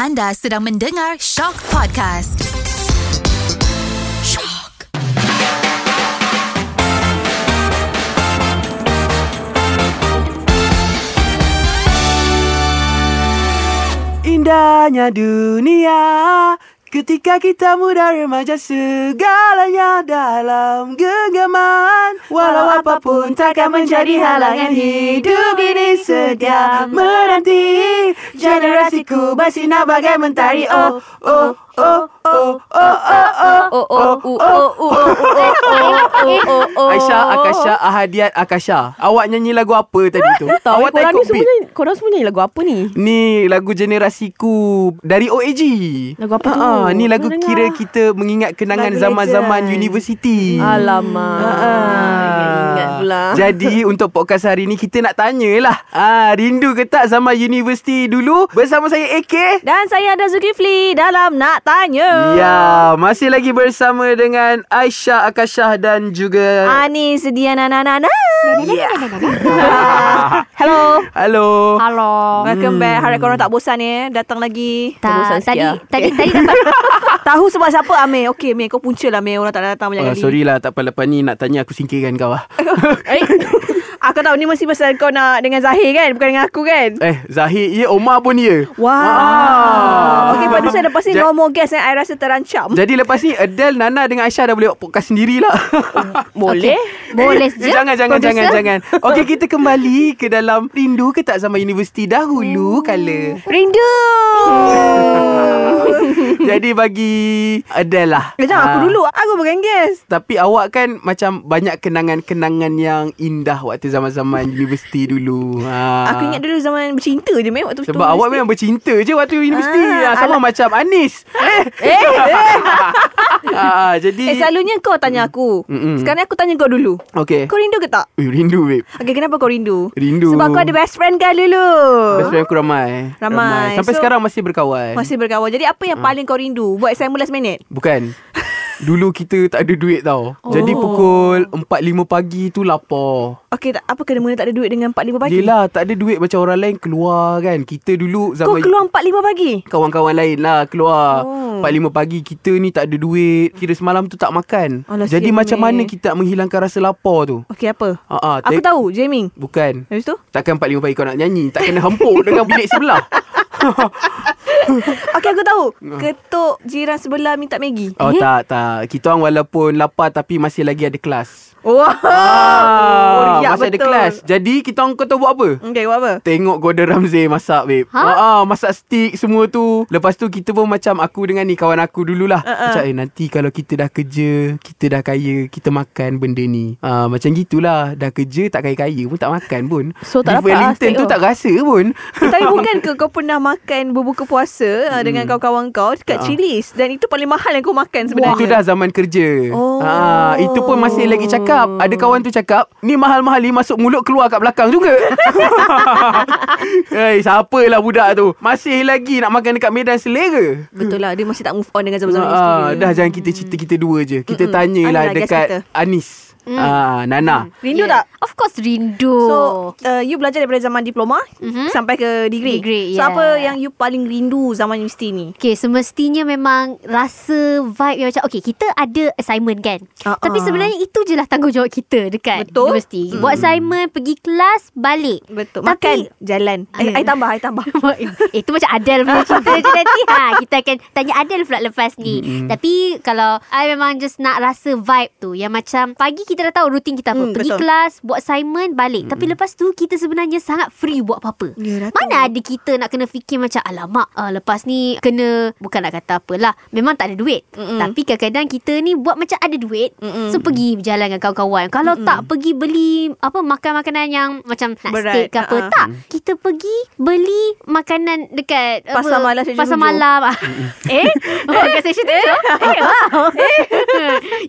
Anda sedang mendengar Shock Podcast. Shock. Indahnya dunia Ketika kita muda remaja Segalanya dalam genggaman. Walau apapun takkan menjadi halangan Hidup ini sedia menanti. Generasiku bersinar bagai mentari. Oh, oh, oh, oh, oh, oh, oh Oh, oh, oh, oh, oh, oh, oh, Aisyah, Akasha, Ahadiat, Akasha Awak nyanyi lagu apa tadi tu? Tahu Awak tak ikut beat? nyanyi, korang semua nyanyi lagu apa ni? Ni lagu generasiku dari OAG. Lagu apa tu? Ah, ni lagu Pernah kira dengar. kita mengingat kenangan Lagu zaman-zaman legend. universiti. Alamak. Ah. Ingat pula. Jadi untuk podcast hari ni kita nak tanyalah. Ah, rindu ke tak zaman universiti dulu? Bersama saya AK. Dan saya ada Zulkifli dalam Nak Tanya. Ya, masih lagi bersama dengan Aisyah Akashah dan juga Ani sedia nana nana. Ya. Hello. Halo. Hello. Welcome Hmm. back. Harap korang tak bosan ya. Datang lagi. Tak, bosan sikit tadi, lah. tadi, Okay. tadi dapat Tahu sebab siapa Amir? Okey Amir, kau punca lah Amir. Orang tak datang banyak Uh, kali. sorry lah tak apa lepas ni nak tanya aku singkirkan kau lah. Eh, aku tahu ni mesti pasal kau nak dengan Zahir kan? Bukan dengan aku kan? Eh, Zahir ya, Omar pun ya. Wow. Ah. Okey, pada saya lepas ni Ja- no more guest yang I rasa terancam. Jadi lepas ni Adele, Nana dengan Aisyah dah boleh buat podcast sendirilah. Boleh? Boleh Eh, je jangan, jangan, producer. jangan, jangan. Okey, kita kembali ke dalam rindu ke tak zaman universiti dahulu kala. Rindu. Jadi bagi Adele lah. Eh, jangan aku Ah. dulu. Aku bukan guest. Tapi awak kan macam banyak kenangan-kenangan yang indah waktu zaman-zaman universiti dulu. Ha. Aku ingat dulu zaman bercinta je Meh waktu Sebab awak memang bercinta je waktu universiti. Ah, sama alah. macam Anis. Eh. Eh, eh. ah, jadi eh selalunya kau tanya aku. Mm-mm. Sekarang aku tanya kau dulu. Okey. Kau rindu ke tak? Eh, rindu babe. Okay, kenapa kau rindu? Rindu. Sebab kau ada best friend kan dulu. Best friend aku ramai. Ramai. Sampai So- sekarang masih berkawan. Masih berkawan. Jadi apa yang paling kau rindu? Buat assignment last minute? Bukan. Dulu kita tak ada duit tau. Oh. Jadi pukul 4-5 pagi tu lapar. Okay, tak, apa kena mengena tak ada duit dengan 4-5 pagi? Yelah tak ada duit macam orang lain keluar kan. Kita dulu Kau zaman keluar 4-5 pagi? kawan-kawan lain lah keluar. Oh. Oh. 4-5 pagi kita ni tak ada duit. Kira semalam tu tak makan. Alah, Jadi macam Mek. mana kita nak menghilangkan rasa lapar tu? Okay, apa? Ha ah, Aku tahu, jamming. Bukan. Habis tu? Takkan 4-5 pagi kau nak nyanyi. Tak kena hempuk dengan bilik sebelah. Okay, aku tahu. Ah. Ketuk jiran sebelah minta Maggi. Oh tak tak. Kita orang walaupun lapar tapi masih lagi ada kelas. Wah. Ah, masih ada betul. kelas. Jadi kita orang kau tahu buat apa? Okay, buat apa? Tengok Gordon Ramsay masak babe Ha? ha? ah, Masak stick semua tu Lepas tu kita pun macam Aku dengan ni kawan aku dululah Uh-uh. Macam eh nanti kalau kita dah kerja Kita dah kaya Kita makan benda ni ah, Macam gitulah Dah kerja tak kaya-kaya pun tak makan pun So, tak Beef dapat lah Wellington steak tu tu. tak rasa pun Tapi bukan ke kau pernah makan berbuka puasa hmm. dengan kawan-kawan kau dekat Ah. Chili's dan itu paling mahal yang kau makan Itu sebenarnya. dah zaman kerja Oh. ah, Itu pun masih lagi cakap Ada kawan tu cakap Ni mahal-mahal ni masuk mulut keluar kat belakang juga Hei, siapalah budak tu Masih lagi nak makan dekat medan selera Betul lah dia masih tak move on dengan zaman-zaman Ah, dia. dah jangan kita cerita kita dua je. Kita Mm-mm. tanyalah Anilah, dekat kita. Anis. Ah, Nana. Rindu Yeah. tak? Of course rindu So, uh, you belajar daripada zaman diploma Mhm. sampai ke degree. Degree, so, yeah. apa yang you paling rindu zaman universiti ni? Okay semestinya memang Rasa vibe yang macam Okay kita ada assignment kan Ah, Tapi ah. sebenarnya itu je lah Tanggungjawab kita Dekat Betul. universiti Buat assignment Pergi kelas Balik Betul. Tapi- Makan, jalan. Eh. I tambah, I tambah. eh, Itu macam Adel punya cerita je nanti ha, Kita akan tanya Adel pula lepas ni Mm-mm. Tapi kalau I memang just nak rasa vibe tu Yang macam Pagi kita dah tahu rutin kita apa. Hmm, Pergi betul. kelas Buat assignment Balik. Tapi lepas tu Kita sebenarnya sangat free buat apa-apa. Ya, Mana ada kita nak kena fikir macam Alamak uh, Lepas ni Kena Bukan nak kata apalah. Memang tak ada duit. Mm-mm. Tapi kadang-kadang kita ni Buat macam ada duit. Mm-mm. So pergi berjalan dengan kawan-kawan. Kalau Mm-mm. tak pergi beli Apa Makan makanan yang Macam nak Berat. steak ke apa. Ha-ha. Tak. Kita pergi Beli makanan Dekat Pasar apa, malam Pasar Hujung. malam. Ah. Eh? Oh gas station tu Eh wow. Eh.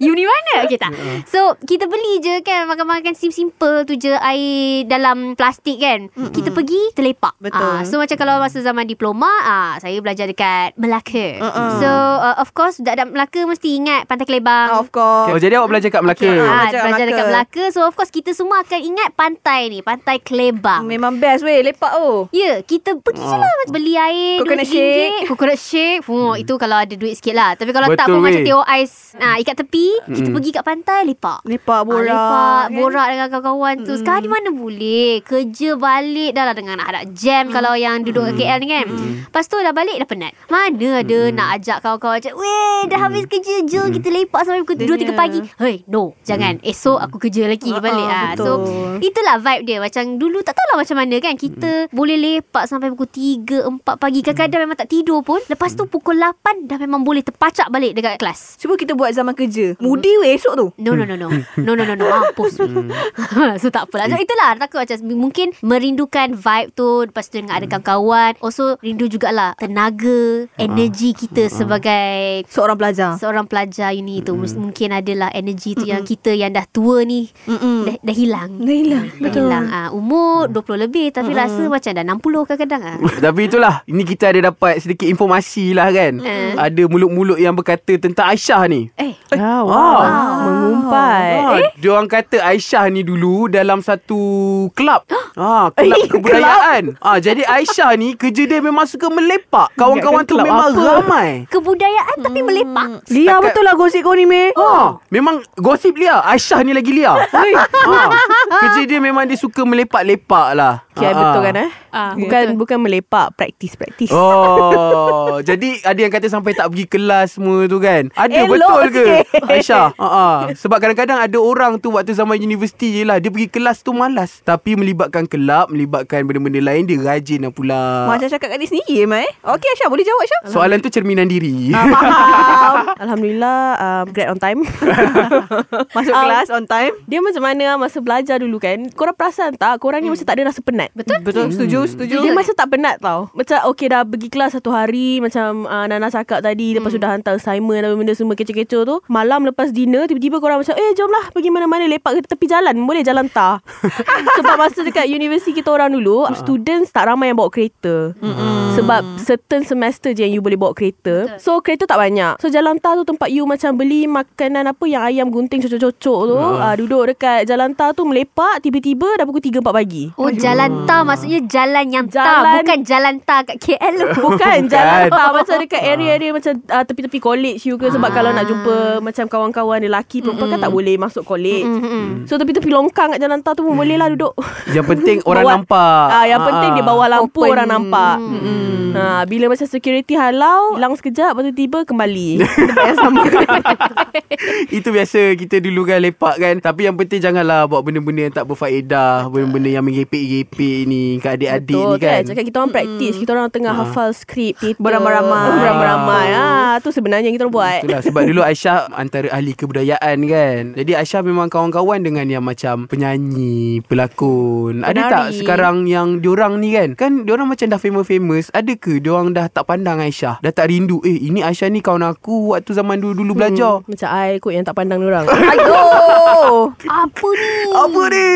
Uni mana? Okay tak. So kita beli je kan makan-makan sim-simple tu je air dalam plastik kan. Mm-mm. Kita pergi terlepak. Betul. Ah, so macam kalau masa zaman diploma, ah saya belajar dekat Melaka. Mm-mm. So uh, of course budak-budak Melaka mesti ingat Pantai Kelebang. Of course. Oh, jadi awak belajar kat Melaka. Okay. Ah, Belajar belajar dekat Melaka. So of course kita semua akan ingat pantai ni, Pantai Kelebang. Memang best weh lepak oh. Ya, kita pergi je lah macam beli air Coconut RM2. Coconut shake. Fuh, itu kalau ada duit sikit lah. Tapi kalau tak Betul, pun macam weh. tengok ais nah, ikat tepi, kita Mm-mm. pergi kat pantai lepak. Lepak borak. Ah, lepak, kan? borak dengan kawan-kawan tu. Sekarang di mana boleh? Kerja balik dah lah dengan nak ada jam kalau yang duduk kat KL ni kan. Lepas tu dah balik dah penat. Mana ada nak ajak kawan-kawan macam, "Weh, dah habis kerja, jom kita lepak sampai pukul 2 3 Dia- pagi." Hei, no. Jangan. Esok aku kerja lagi Ah, balik ah, ah. So, itulah vibe dia. Macam dulu tak tahulah macam mana kan. Kita boleh lepak sampai pukul 3 4 pagi. Kadang-kadang memang tak tidur pun. Lepas tu pukul 8 dah memang boleh terpacak balik dekat kelas. Cuba kita buat zaman kerja. Mudi weh esok tu. No no no no No no no no Mampus. So tak apalah. So itulah Takut macam Mungkin merindukan vibe tu Lepas tu dengan ada kawan-kawan. Also rindu jugalah Tenaga Energi kita sebagai Seorang pelajar. Seorang pelajar uni tu. Mus- Mungkin adalah energi tu Yang kita yang dah tua ni Mm-mm. Dah, dah hilang. Dah hilang. Dah hilang. Ah, Umur 20 lebih Tapi rasa macam dah 60 kadang-kadang ah. Tapi itulah Ini kita ada dapat sedikit informasi lah kan. Eh. Ada mulut-mulut yang berkata tentang Aisyah ni. Eh. Ah, wow. Mengumpat. Ah, Dia orang kata Aisyah ni dulu dalam satu kelab. ah, kelab Eh, kebudayaan. ah, jadi Aisyah ni kerja dia memang suka melepak. Kawan-kawan tu memang apa? ramai. Kebudayaan tapi melepak Lia Setakat- betul lah gosip kau ni meh. Ha, memang gosip Lia. Aisyah ni lagi Lia. ha, kerja dia memang dia suka melepak-lepak lah. Okay, Ah, betul ah. kan eh? Ah, bukan bukan melepak, praktis praktis. Oh, jadi ada yang kata sampai tak pergi kelas semua tu kan? Ada Elok betul ke? sikit. Aisyah. Ha ah. Sebab kadang-kadang ada orang tu waktu zaman universiti je lah dia pergi kelas tu malas. Tapi melibatkan kelab, melibatkan benda-benda lain dia rajin lah pula. Macam cakap kat dia sendiri Mai. Okey Aisyah boleh jawab Aisyah. Soalan tu cerminan diri. Ah, faham. Alhamdulillah um, grad on time. Masuk Um, kelas on time. Dia macam mana masa belajar dulu kan? Korang perasan tak? Korang ni macam tak ada rasa penat. Betul? Betul. Setuju, setuju. Dia macam tak penat tau. Macam okay dah pergi kelas satu hari macam uh, Nana cakap tadi lepas tu dah hantar assignment dan benda semua kecoh-kecoh tu. Malam lepas dinner tiba-tiba korang macam eh jomlah pergi mana-mana lepak ke tepi jalan. Boleh jalan tar. Sebab masa dekat universiti kita orang dulu students tak ramai yang bawa kereta. Sebab certain semester je yang you boleh bawa kereta. So kereta tak banyak. So jalan tar tu tempat you macam beli makanan apa yang ayam gunting cocok-cocok tu. Uh. duduk dekat jalan tar tu melepak tiba-tiba dah pukul 3 4 pagi. Oh jalan tar Maksudnya jalan yang tar Jalan- Bukan jalan tar kat KL Bukan Bukan. jalan tar Macam dekat area-area Macam uh, tepi-tepi college you ke Sebab Ah. kalau nak jumpa Macam kawan-kawan lelaki Perempuan kan tak boleh masuk college Mm-mm. So tepi-tepi longkang kat jalan tar tu pun boleh lah duduk Yang penting orang Bawa- nampak. Ah, yang penting dia bawa lampu Open. orang nampak. Hmm. Ha, bila macam security halau, hilang sekejap lepas tu tiba kembali. Tempat yang sama. Itu biasa kita dulu kan lepak kan Tapi yang penting janganlah Buat benda-benda yang tak berfaedah Benda-benda yang mengepek-gepek ni Kat adik-adik Betul ni kan Cakap kita orang praktis Kita orang tengah hafal skrip. Beramai-ramai. Beramai-ramai ah, Tu sebenarnya yang kita orang buat Itulah sebab dulu Aisyah antara ahli kebudayaan kan. Jadi Aisyah memang kawan-kawan dengan yang macam penyanyi, pelakon. Ada tak Penari. sekarang yang diorang ni kan? Kan diorang macam dah famous-famous. Ada ke diorang dah tak pandang Aisyah? Dah tak rindu. Eh ini Aisyah ni kawan aku waktu zaman dulu-dulu belajar. Macam I kot yang tak pandang orang Aduh. Apa ni Apa ni?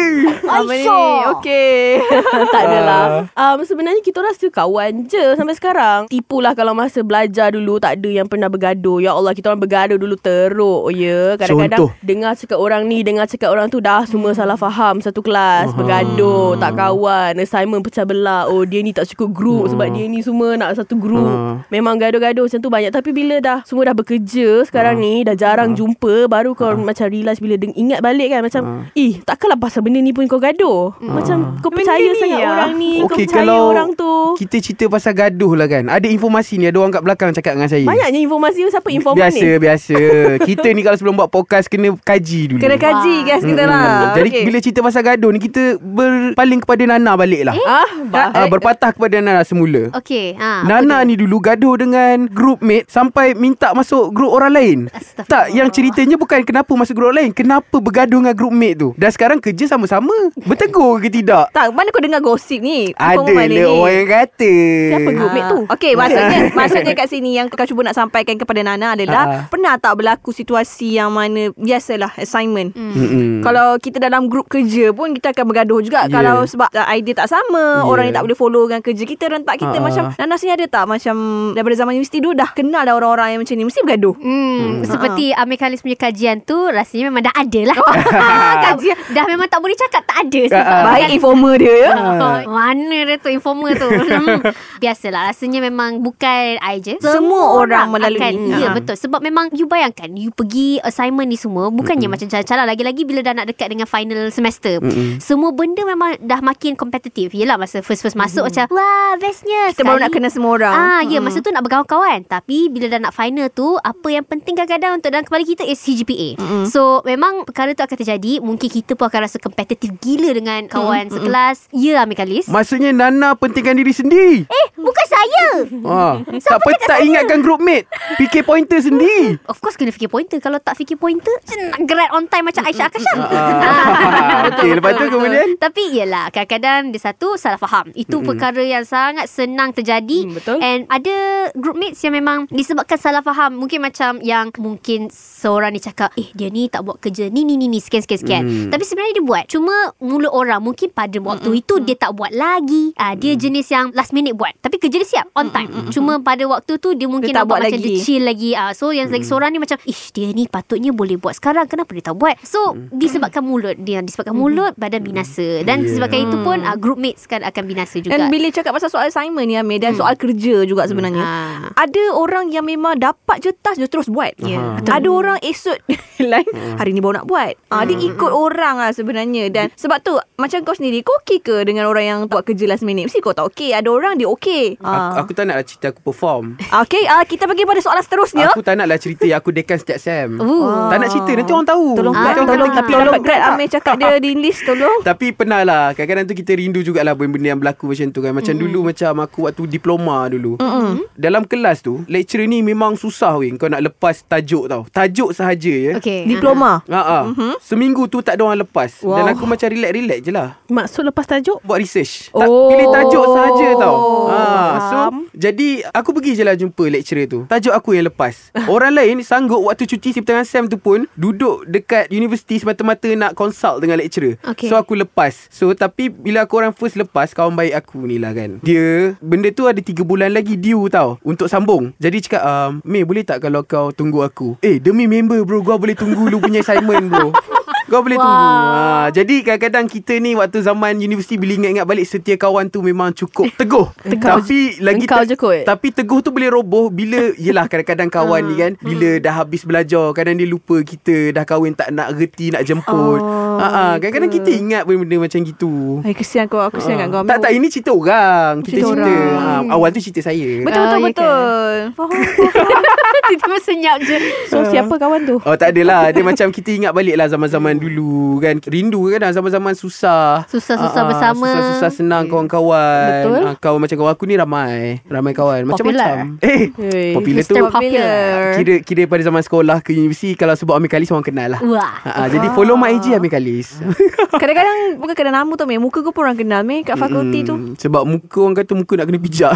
Apa ni? Aisyah. Okay Tak adalah um, Sebenarnya kita orang still kawan je Sampai sekarang Tipulah kalau masa belajar dulu Tak ada yang pernah bergaduh Ya Allah kita orang bergaduh dulu teruk ya Kadang-kadang Contoh? Dengar cakap orang ni Dengar cakap orang tu Dah semua salah faham. Satu kelas Bergaduh Tak kawan. Assignment pecah belah. Oh dia ni tak cukup group Sebab dia ni semua Nak satu group. Ah. Memang gaduh-gaduh macam tu banyak. Tapi bila dah Semua dah bekerja Sekarang ni Dah jarang jumpa Baru kau macam realise Bila deng- ingat balik kan Macam Ih takkanlah pasal benda ni pun kau gaduh. Macam kau Benda percaya ni sangat ya? orang ni Kau Okey, percaya kalau orang tu. Kita cerita pasal gaduh lah kan. Ada informasi ni. Ada orang kat belakang cakap dengan saya. Banyaknya informasi Siapa informan Biasa, ni biasa. kita ni kalau sebelum buat podcast kena kaji dulu. Kena kaji guys kita Mm-mm. lah Jadi Okey. bila cerita pasal gaduh ni kita berpaling kepada Nana balik lah. Ah, bah. Ah, berpatah kepada Nana semula. Okey ha, apa Nana ni dulu gaduh dengan group mate sampai minta masuk grup orang lain. Tak, yang ceritanya bukan kenapa masuk orang lain, kenapa bergaduh dengan group mate tu. Dan sekarang kerja sama-sama. Bertegur ke tidak? Tak, mana kau dengar gosip ni? Ada le orang yang kata. Siapa group mate tu? Okey, maksudnya maksudnya kat sini yang kau cuba nak sampaikan kepada Nana adalah Ha. pernah tak berlaku situasi yang mana biasalah assignment. Mm-mm. Kalau kita dalam grup kerja pun kita akan bergaduh juga yeah. kalau sebab uh, idea tak sama, Ya. orang yang tak boleh follow dengan kerja kita rentak kita Ha. macam Nana sini ada tak macam daripada zaman universiti dulu dah kenal dah orang-orang yang macam ni mesti bergaduh. Hmm, seperti Amir Khalis punya kajian tu rasanya memang dah ada lah. Kajian. dah memang tak boleh cakap tak ada sebab Ah. Baik informer dia ya. Oh, mana dia tu informer tu Hmm. Biasalah Rasanya memang Bukan I je Semua orang melalui. akan, Ya Ha. betul Sebab memang You bayangkan You pergi assignment ni semua Bukannya macam cara-cara Lagi-lagi bila dah nak dekat Dengan final semester Mm-mm. Semua benda memang Dah makin kompetitif Yelah masa first-first masuk Macam Wah bestnya Kita baru nak kenal semua orang. Ah, ya Mm-mm. masa tu nak berkawan-kawan Tapi bila dah nak final tu Apa yang penting kadang-kadang Untuk dalam kepala kita Is CGPA Mm-mm. So memang perkara tu akan terjadi Mungkin kita pun akan rasa kompetitif gila Dengan kawan sekelas Ya Amir Khalis Maksudnya Nana pentingkan diri sendiri. Eh bukan saya Ha, tak apa tak ingatkan group mate. Fikir pointer sendiri. Of course kena fikir pointer Kalau tak fikir pointer Nak grad on time Macam Aisyah Akasham Ah, Okey, lepas tu kemudian? Tapi yelah Kadang-kadang Dia satu salah faham. Itu mm perkara yang sangat Senang terjadi. Hmm, betul. And ada group mates Yang memang Disebabkan salah faham. Mungkin macam Yang mungkin Seorang ni cakap Eh dia ni tak buat kerja Ni ni ni ni. Sekian sekian sekian. Hmm. Tapi sebenarnya dia buat. Cuma Mulut orang Mungkin pada waktu itu Dia tak buat lagi. Ah, Dia jenis yang Last minute buat. Tapi kerja dia siap On time. Cuma pada waktu tu Dia mungkin Dia tak nampak buat macam lagi. Dia chill lagi. Ah, So yang lagi seorang ni macam Ish dia ni patutnya boleh buat sekarang. Kenapa tak buat. So disebabkan mulut dia Disebabkan mulut Badan binasa. Dan Yeah. disebabkan itu pun ah, Group mates kan akan binasa juga. Dan bila cakap pasal soal assignment ni Amir Dan soal kerja juga sebenarnya Ah. Ada orang yang memang dapat je task Dia terus buat. Ya, Betul. Ada orang esok Lain Hari ni baru nak buat. Ah, Dia ikut orang lah sebenarnya. Dan sebab tu Macam kau sendiri Kau okey ke dengan orang yang buat kerja last minute? Mesti kau tak okey. Ada orang dia okey. Aku, ah. aku tak naklah cerita aku perform. Okey ah, Kita pergi pada soalan seterusnya. Aku tak naklah cerita yang aku dekan setiap sem. Ooh. Tak nak cerita nanti orang tahu. Tolong Ah, Tolong tapi "Tolong dapat tak?" Amir cakap dia di list Tolong Tapi pernah lah Kadang-kadang tu kita rindu jugalah Benda-benda yang berlaku macam tu kan Macam mm. dulu Macam aku waktu diploma dulu mm. Dalam kelas tu Lecturer ni memang susah weh Kau nak lepas tajuk tau Tajuk sahaja ya Okay Diploma Ha ah. Mm-hmm. Seminggu tu tak ada orang lepas. Wow. Dan aku macam relax-relax je lah. Maksud lepas tajuk Buat research. Tak Oh. pilih tajuk sahaja tau. Ha, so jadi aku pergi je lah jumpa lecturer tu. Tajuk aku yang lepas. Orang lain sanggup waktu cuti pertengahan sem tu pun duduk dekat universiti semata-mata nak consult dengan lecturer. Okay. So aku lepas. So tapi bila aku orang first lepas kawan baik aku ni lah kan. Dia benda tu ada 3 bulan lagi due tau untuk sambung. Jadi cakap um, Mei boleh tak kalau kau tunggu aku? Eh demi member bro gua boleh tunggu lu punya assignment bro. Kau boleh Wow. tunggu ha, Jadi kadang-kadang kita ni Waktu zaman universiti Bila ingat-ingat balik Setia kawan tu memang cukup Teguh Tapi lagi engkau je kot. Tapi teguh tu boleh roboh Bila Yelah kadang-kadang kawan ni kan Bila dah habis belajar Kadang dia lupa kita Dah kahwin tak nak reti Nak jemput. Oh, ha, ha, Kadang-kadang kita ingat Benda-benda macam gitu. Eh kesian kau Aku kesian kat kau. Tak tak ini cerita orang. Kita Cerita cerita, orang. ha, Awal tu cerita saya. Betul betul Ah, betul. Faham. Tiba-tiba senyap je. So siapa kawan tu? Oh tak adalah. Dia macam kita ingat balik lah Zaman-zaman dulu kan. Rindu kadang zaman-zaman susah. Susah-susah Ah, ah, bersama. Susah-susah senang kawan-kawan. Betul. Ah, Kawan macam kawan aku ni ramai. Ramai kawan. Macam-macam. Eh Hey. Popular tu. Mr. Popular. Kira kira pada zaman sekolah ke universiti Kalau sebut Amir Khalis orang kenal lah Wah Ha, ha, jadi follow my IG Amir Khalis Kadang-kadang bukan kena nama tu Meh. Muka kau pun orang kenal Meh kat fakulti tu. Hmm, Sebab muka orang kata Muka nak kena pijak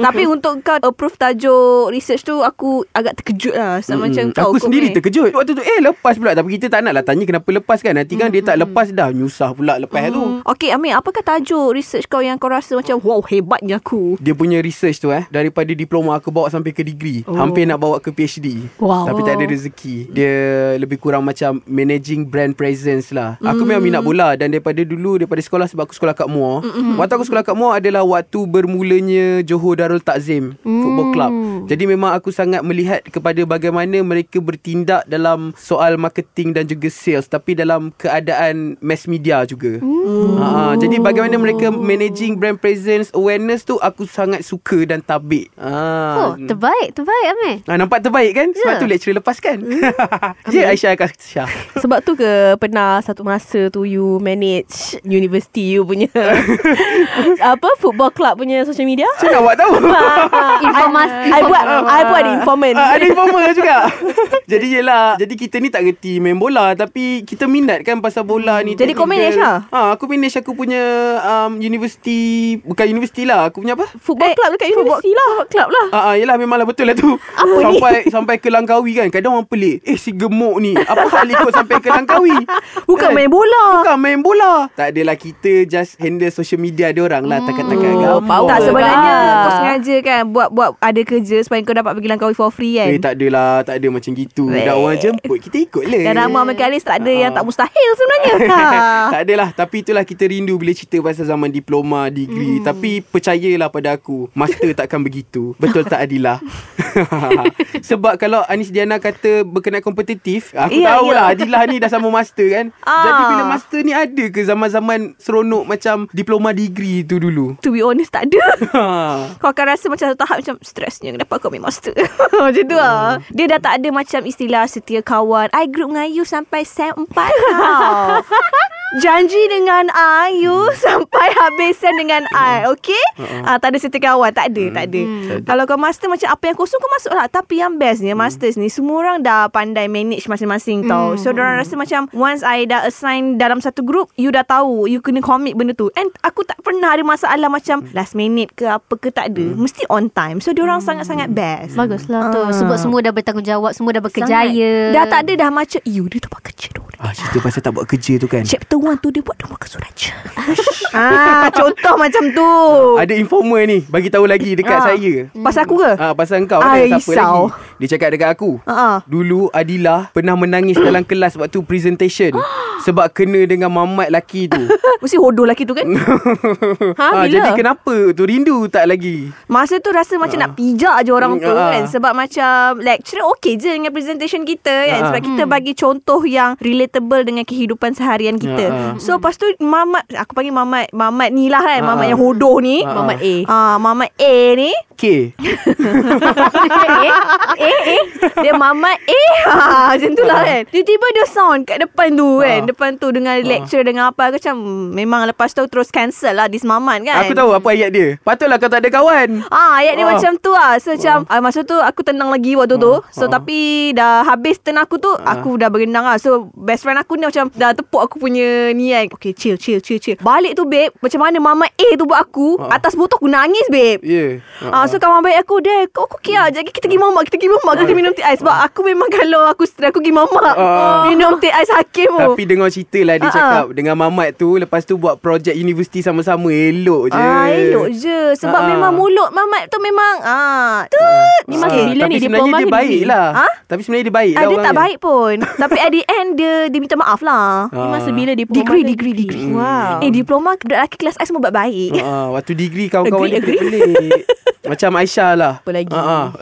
Tapi untuk kau approve tajuk research tu aku agak terkejut lah. Sama macam Mm-mm. kau. Aku sendiri Meh. terkejut Waktu tu eh lepas pula Tapi kita tak nak lah tanya kenapa lepas kan Nanti kan dia tak lepas dah Nyusah pula lepas tu Okey Amir, apakah tajuk research kau yang kau rasa macam wow hebatnya aku? Dia punya research tu eh Daripada diploma aku bawa sampai ke degree oh. Hampir nak bawa ke PhD Wow. Tapi tak ada rezeki Dia lebih kurang macam Managing brand presence lah Aku memang minat bola Dan daripada dulu Daripada sekolah Sebab aku sekolah kat Muar mm-hmm. Waktu aku sekolah kat Muar Adalah waktu bermulanya Johor Darul Takzim Football Club Jadi memang aku sangat melihat Kepada bagaimana mereka bertindak Dalam soal marketing dan juga sales tapi dalam keadaan mass media juga. Ha, jadi bagaimana mereka managing brand presence awareness tu aku sangat suka dan tabik. Oh, Ha. terbaik, terbaik Amir. Ha, nampak terbaik kan? Sebab Ya. tu lecturer lepaskan. ya Aisyah Akasyah. Sebab tu ke pernah satu masa tu you manage university you punya apa football club punya social media? Saya nak buat tahu. Informasi. I buat I buat ada informant. Ah, ada informer juga Jadi yelah Jadi kita ni tak reti main bola Tapi kita minat kan pasal bola ni Jadi kau manage lah? ha, Aku manage aku punya um, Universiti Bukan universiti lah Aku punya apa Football club dekat universiti lah. Club lah. Ah, ah, yelah memanglah betul lah tu Apa ni? sampai sampai ke Langkawi kan Kadang orang pelik Eh si gemuk ni Apa hal ikut sampai ke Langkawi Bukan Kan? main bola. Bukan main bola Tak adalah kita Just handle social media dia orang lah Takat-takat Oh, gampang power Tak sebenarnya lah. kau sengaja kan buat buat ada kerja supaya kau dapat pergi Langkawi for free kan. Eh tak adalah Tak ada macam gitu Weh. Dah orang jemput Kita ikut lah Dan nama Ahmad Kalis tak ada yang Ah. tak mustahil sebenarnya. ha. tak adalah Tapi itulah kita rindu Bila cerita pasal zaman diploma Degree hmm. Tapi percayalah pada aku Master takkan begitu Betul tak Adila Sebab kalau Anis Diana kata Berkenaan kompetitif Aku Ya, tahu lah Adila ni dah sama master kan Ah. Jadi bila master ni ada ke Zaman-zaman seronok Macam diploma degree tu dulu To be honest tak ada. Ha. Kau akan rasa macam satu tahap macam stresnya kenapa kau ambil master. macam tu lah. Dia dah tak ada macam istilah setia kawan. I group dengan you sampai sem 4 tau. Janji dengan I You Sampai habis Sen dengan I Okay uh-uh. uh, Tak ada setia kawan Tak ada Tak ada Hmm. Kalau kau master Macam apa yang kosong Kau masuk lah Tapi yang bestnya Masters ni Semua orang dah pandai Manage masing-masing tau. So orang rasa macam Once I dah assign Dalam satu group You dah tahu You kena commit benda tu. And aku tak pernah ada masalah Macam last minute ke Apa ke tak ada. Mesti on time. So diorang sangat-sangat best. Baguslah tu. Ah. Sebab semua dah bertanggungjawab, semua dah Sangat. berkejaya. Dah tak ada dah macam You dia tak buat kerja dulu. Ah, cerita pasal tak buat kerja tu kan? Chapter 1 tu dia buat surat je ah, Contoh macam tu. Ada informer ni Bagi tahu lagi dekat Ah. saya. Pasal aku ke? Ah, pasal kau Ai, kan siapa lagi? Dia cakap dekat aku Ah. Dulu Adila Pernah menangis dalam kelas Waktu presentation Sebab kena dengan mamat laki tu Mesti hodoh lelaki tu kan Ha, Ah, bila? Jadi kenapa tu Rindu tak lagi Masa tu rasa macam nak pijak je orang tu Ah. kan Sebab macam Lecturer okey je dengan presentation kita kan Ah. Sebab kita bagi contoh yang Relatable dengan kehidupan seharian kita Ah. So lepas tu Mamat Aku panggil Mamat Mamat ni lah kan Ah. Mamat yang hodoh ni Ah. Mamat A. Ah, Mamat A ni Okay eh, eh, eh. Dia mamat eh ha, Macam tu lah kan Tiba-tiba dia sound kat depan tu kan Ah. Depan tu dengan lecture dengan apa Aku macam Memang lepas tu terus cancel lah This mamat kan. Aku tahu apa ayat dia. Patutlah kau tak ada kawan. Ah, ayat dia Ah. macam tu lah. So macam ah. Masa tu aku tenang lagi waktu tu. So Ah. tapi dah habis turn aku tu Aku dah berenang lah. So best friend aku ni macam Dah tepuk aku punya ni kan. Okay chill chill chill chill. Balik tu babe Macam mana mama A tu buat aku Ah. Atas botol aku nangis babe. Ya. Ah, so kawan baik aku Dek kau aku okay lah Jadi kita pergi mamak Kita pergi mamak. Kita minum teh ais Sebab aku memang kalau aku stres Aku pergi mamak Ah. Minum teh ais hakim tu. Tapi dengar cerita lah Dia Ah, cakap. Dengan mamat tu Lepas tu buat projek universiti sama-sama. Elok je. Ah, elok je. Sebab Ah. memang mulut mamat tu memang ah, tu Ni masa Ah, bila Tapi ni sebenarnya diploma dia ke baik degree? lah. Ha? Tapi sebenarnya dia baik Ah, lah dia tak baik pun. Tapi at the end Dia dia minta maaf lah. Ni masa bila diploma Degree ke degree degree. Wow. Eh diploma Budak lelaki kelas I semua baik-baik Ah, waktu degree kawan-kawan dia pelik-pelik. Macam Aisyah lah. Apa lagi? Ah.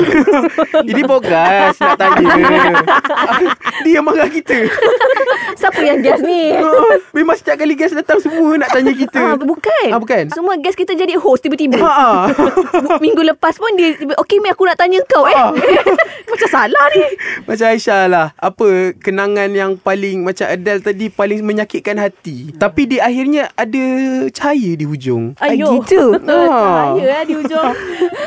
Ini podcast nak tanya. dia marah kita. Siapa yang guest ni? Ah, Memang setiap kali guest datang semua nak tanya kita. Ah, bukan. Ah, bukan? Semua guest kita jadi host tiba-tiba. Ha, ah. Minggu lepas pun dia tiba, Okay Mi aku nak tanya kau eh. Ah. Macam salah ni. Macam Aisyah lah. Apa kenangan yang paling macam Adele tadi paling menyakitkan hati. Tapi di akhirnya ada cahaya di hujung. Ayo. gitu. Ah. Cahaya eh di hujung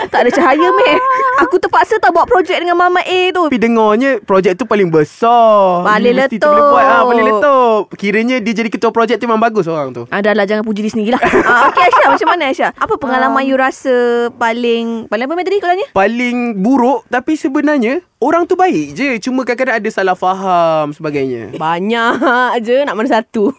Tak ada cahaya meh. Aku terpaksa tak buat projek dengan Mama A tu. Tapi dengarnya projek tu paling besar. Paling tu letup. boleh buat. Ah, paling letup. Kiranya dia jadi ketua projek tu memang bagus orang tu. Adalah jangan puji diri sendiri lah ah, Okay Aisyah Macam mana Aisyah? Apa pengalaman you rasa Paling Paling apa tadi kau tanya paling buruk tapi sebenarnya orang tu baik je cuma kadang-kadang ada salah faham sebagainya. Banyak je Nak mana satu?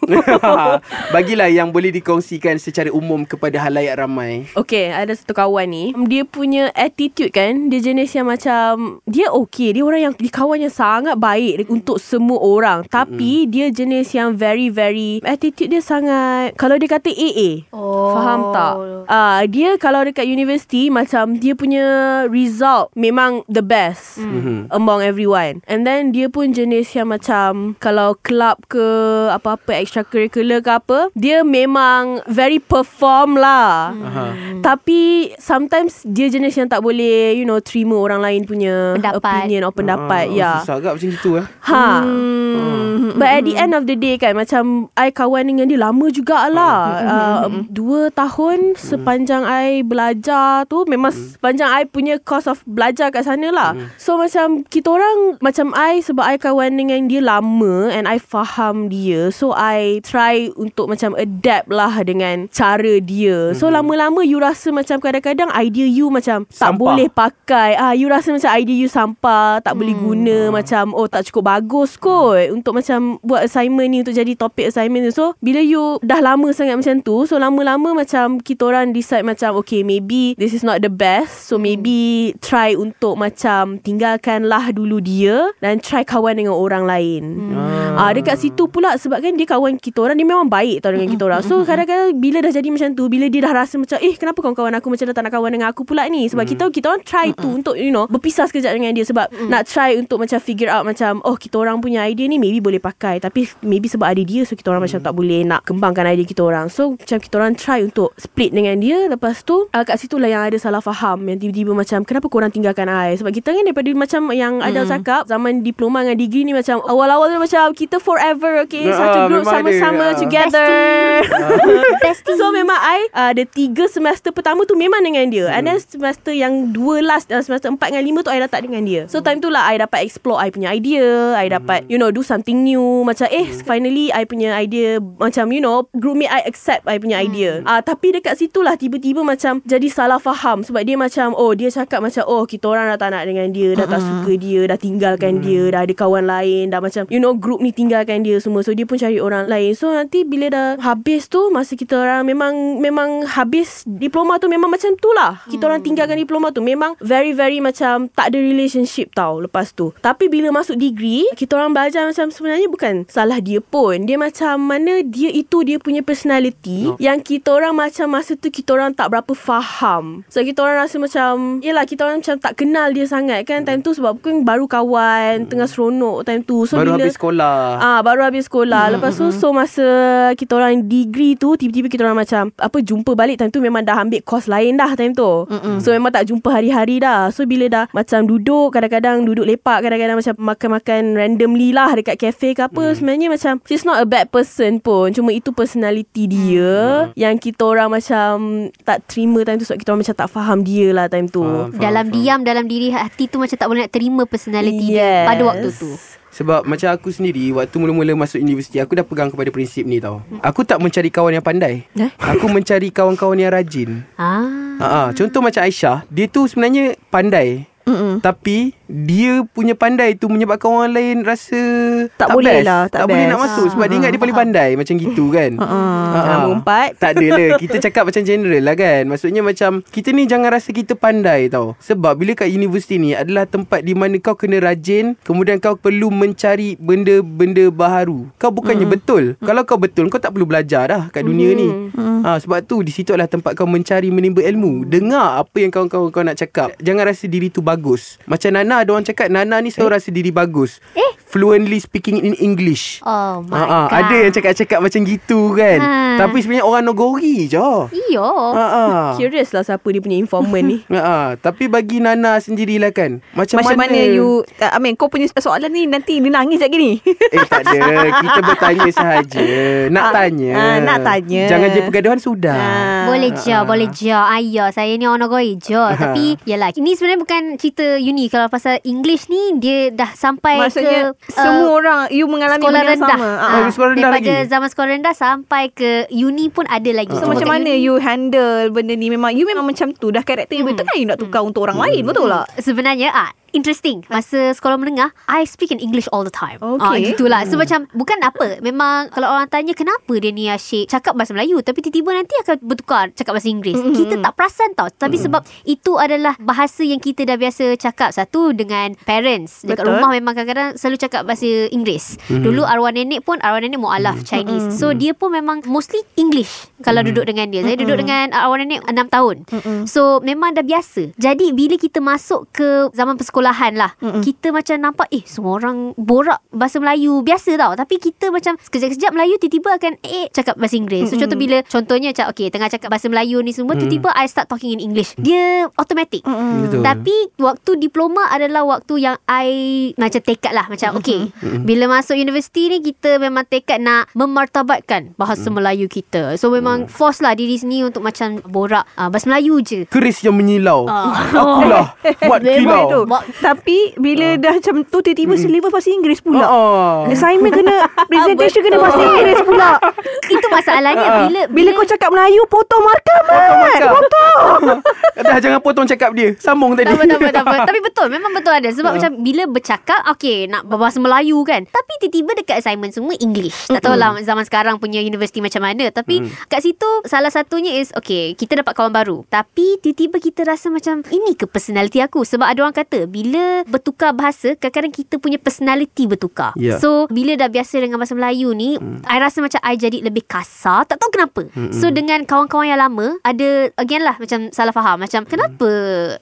Bagilah yang boleh dikongsikan secara umum kepada halayak ramai. Okay ada satu kawan ni. Dia punya attitude kan Dia jenis yang macam Dia okay Dia orang yang Dia kawan yang sangat baik Untuk semua orang. Tapi dia jenis yang very very Attitude dia sangat Kalau dia kata AA Oh. Faham tak? Uh, dia kalau dekat universiti Macam dia punya result Memang the best. Mhm. Mhm. among everyone. And then dia pun jenis yang macam kalau club ke apa-apa extracurricular ke apa, dia memang very perform lah. Aha. Tapi sometimes dia jenis yang tak boleh you know terima orang lain punya Pendapat. opinion or pendapat. Ah, ya. Susah agak macam gitu eh. Ha. Hmm. But at the end of the day kan Macam I kawan dengan dia Lama jugalah uh, Dua tahun Sepanjang I belajar tu Memang sepanjang I punya Course of belajar kat sana lah So macam Kita orang Macam I Sebab I kawan dengan dia lama And I faham dia So I try Untuk macam adapt lah Dengan cara dia. So lama-lama You rasa macam Kadang-kadang idea you macam Tak Sampah. boleh pakai. Ah You rasa macam idea you sampah Tak boleh guna Macam Oh tak cukup bagus kot Untuk macam Buat assignment ni Untuk jadi topik assignment ni. So bila you Dah lama sangat macam tu So lama-lama macam Kita orang decide macam Okay maybe This is not the best. So maybe Try untuk macam Tinggalkanlah dulu dia Dan try kawan dengan orang lain. Ah, dekat situ pula sebab kan dia kawan kita orang dia memang baik tau dengan kita orang. So kadang-kadang bila dah jadi macam tu, bila dia dah rasa macam eh kenapa kawan-kawan aku macam dah tak nak kawan dengan aku pula ni? Sebab kita kita orang try tu untuk you know berpisah sekejap dengan dia. Sebab nak try untuk macam figure out macam oh kita orang punya idea ni maybe boleh pakai. Tapi maybe sebab ada dia so kita orang macam tak boleh nak kembangkan idea kita orang. So macam kita orang try untuk split dengan dia. Lepas tu uh, kat situ lah yang ada salah faham. Yang tiba-tiba macam kenapa korang tinggalkan I? Sebab kita kan daripada macam yang Adel cakap zaman diploma dengan degree ni macam awal-awal tu macam kita forever okay? Ah, satu group ada. sama-sama Ah. together. Bestie. So memang I uh, The tiga semester pertama tu Memang dengan dia. And then semester yang Dua last uh, Semester empat dengan lima tu I dah tak dengan dia. So time tu lah I dapat explore I punya idea I dapat You know do something new. Macam eh Finally I punya idea Macam you know Group mate I accept I punya idea. Uh, Tapi dekat situ lah Tiba-tiba macam Jadi salah faham. Sebab dia macam Oh dia cakap macam Oh kita orang dah tak nak dengan dia Dah tak suka dia Dah tinggalkan dia Dah ada kawan lain Dah macam You know group ni tinggalkan dia semua. So dia pun cari orang lain. So nanti bila dah habis tu Masa kita orang memang Memang habis Diploma tu memang macam tu lah. Kita orang tinggalkan diploma tu Memang very very macam Tak ada relationship tau Lepas tu. Tapi bila masuk degree Kita orang belajar macam Sebenarnya bukan Salah dia pun. Dia macam mana Dia itu dia punya personality No. Yang kita orang macam Masa tu kita orang tak berapa faham. So kita orang rasa macam Yelah kita orang macam Tak kenal dia sangat kan. Time tu sebab Mungkin baru kawan Tengah seronok time tu So Baru bila habis sekolah. Ah baru habis sekolah. Lepas tu so masa kita orang degree tu tiba-tiba kita orang macam apa jumpa balik time tu memang dah ambil course lain dah time tu. So memang tak jumpa hari-hari dah. So bila dah macam duduk kadang-kadang duduk lepak kadang-kadang macam makan-makan randomly lah dekat cafe ke apa sebenarnya macam she's not a bad person pun. Cuma itu personality dia yang kita orang macam tak terima time tu sebab kita orang macam tak faham dia lah time tu. Faham, faham, Dalam faham. diam Dalam diri hati tu Macam tak boleh nak terima Personality Yes. dia Pada waktu tu Sebab macam aku sendiri Waktu mula-mula masuk universiti Aku dah pegang kepada prinsip ni tau Aku tak mencari kawan yang pandai Eh? Aku mencari kawan-kawan yang rajin Ah, Ha, ha. Contoh macam Aisyah Dia tu sebenarnya pandai Mm-mm. Tapi Dia punya pandai tu Menyebabkan orang lain rasa Tak boleh best. lah, Tak, tak boleh best. nak masuk Sebab dia ingat dia paling pandai Macam gitu kan. Ha, ha. Nombor empat. Tak ada lah Kita cakap macam general lah kan Maksudnya macam Kita ni jangan rasa kita pandai tau Sebab bila kat universiti ni Adalah tempat di mana kau kena rajin Kemudian kau perlu mencari Benda-benda baharu Kau bukannya Mm. betul Kalau kau betul Kau tak perlu belajar dah Kat dunia ni ha, Sebab tu di situ adalah tempat kau mencari Menimba ilmu. Dengar apa yang kawan-kawan kau nak cakap. Jangan rasa diri tu bagus. Macam Nana Ada orang cakap Nana ni selalu rasa diri bagus. Eh? Fluently speaking in English. Oh my Ha, ha, god. ada yang cakap-cakap macam gitu kan. Ha. Tapi sebenarnya orang Nogori je. Iyo. Ha, ha. Curious lah siapa dia punya informant ni. Ha, ha. Tapi bagi Nana sendirilah kan. Macam, Macam mana, you uh, I mean kau punya soalan ni Nanti dia nangis lagi ni. Eh tak ada. Kita bertanya sahaja. Nak Ah, tanya. ah, nak tanya. Jangan je pergaduhan sudah Ah. Boleh je, boleh je. Ayah, saya ni orang Nogoi je. Tapi, yalah, ini sebenarnya bukan cerita uni. Kalau pasal English ni, dia dah sampai Maksudnya ke... Semua uh, orang You mengalami sekolah rendah. sama Ah, Ah. Oh, sekolah rendah daripada lagi? zaman sekolah rendah sampai ke uni pun ada lagi. So Cuma macam mana uni- you handle benda ni Memang you memang macam tu Dah karakter you Betul kan you nak tukar Untuk orang lain Betul tak Sebenarnya ah interesting masa sekolah menengah I speak in English all the time. Okay. Ah gitulah. So macam bukan apa memang kalau orang tanya kenapa dia ni asyik cakap bahasa Melayu tapi tiba-tiba nanti akan bertukar cakap bahasa Inggeris. Mm-hmm. Kita tak perasan tau. Tapi sebab itu adalah bahasa yang kita dah biasa cakap satu dengan parents. Dekat Betul. rumah memang kadang-kadang selalu cakap bahasa Inggeris. Dulu arwah nenek pun arwah nenek mualaf Chinese. So dia pun memang mostly English kalau duduk dengan dia. Saya duduk dengan arwah nenek 6 tahun. So memang dah biasa. Jadi bila kita masuk ke zaman persekolahan persekolahan lah. Mm-mm. Kita macam nampak Eh semua orang borak bahasa Melayu Biasa tau. Tapi kita macam Sekejap-sekejap Melayu Tiba-tiba akan Eh cakap bahasa Inggeris. So contoh bila Contohnya macam Okay tengah cakap bahasa Melayu ni semua Tiba-tiba I start talking in English. Dia automatic. Betul. Tapi waktu diploma adalah waktu yang I macam tekad lah. Macam okay Bila masuk universiti ni Kita memang tekad nak Memartabatkan Bahasa Melayu kita. So memang force lah diri sendiri Untuk macam borak uh, Bahasa Melayu je. Keris yang menyilau. Ah. Akulah. Buat Memang tu. Tapi bila dah macam tu tiba-tiba syllabus bahasa Inggeris pula. Ah. Assignment kena presentation kena bahasa. Inggeris pula. Itu masalahnya Bila Bila kau cakap Melayu potong markah mat. Potong. Dah jangan potong cakap dia. Sambung tadi. Tak apa, tak apa, tak apa. Tapi betul Memang betul ada. Sebab macam Bila bercakap Okay nak berbahasa Melayu kan. Tapi tiba-tiba dekat assignment Semua English. Tak tahulah Zaman sekarang punya Universiti macam mana. Tapi kat situ Salah satunya is Okay Kita dapat kawan baru. Tapi tiba-tiba kita rasa macam Ini ke personality aku? Sebab ada orang kata Bila bertukar bahasa Kadang-kadang kita punya personality bertukar. Ya. So bila dah biasa Dengan bahasa Melayu ni I rasa macam I jadi lebih kasar. Tak tahu kenapa. So dengan kawan-kawan yang lama Ada Again lah Macam salah faham. Macam kenapa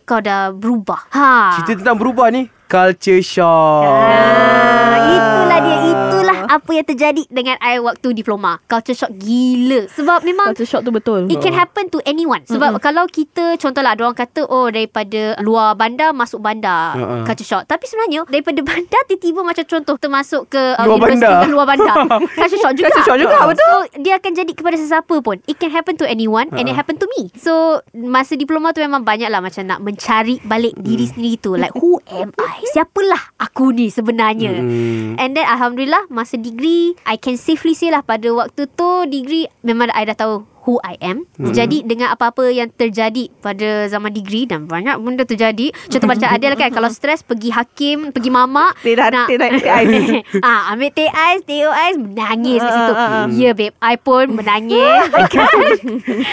Kau dah berubah? Ha. Cerita tentang berubah ni Culture shock. Ah, itulah dia Itulah apa yang terjadi Dengan I waktu diploma? Culture shock gila. Sebab memang Culture shock tu betul. It can happen to anyone. Sebab mm-hmm. kalau kita Contohlah ada orang kata Oh daripada luar bandar Masuk bandar. Uh-uh. Culture shock. Tapi sebenarnya Daripada bandar Tiba-tiba macam contoh Termasuk ke uh, Luar bandar. ke Luar bandar. Culture shock juga. Culture shock juga, betul. So dia akan jadi kepada sesiapa pun. It can happen to anyone And it happen to me. So Masa diploma tu memang banyak lah Macam nak mencari balik diri sendiri tu. Like who am I? Siapalah aku ni sebenarnya? Hmm. And then Alhamdulillah Masa degree I can safely say lah Pada waktu tu Degree Memang I dah tahu Who I am hmm. Jadi dengan apa-apa yang terjadi Pada zaman degree Dan banyak benda terjadi Contoh macam Adel kan Kalau stres Pergi hakim Pergi mamak Dia dah- dia dah TI. ah, Ambil TI TOI Menangis kat Ah, situ Ya babe I pun menangis Dekat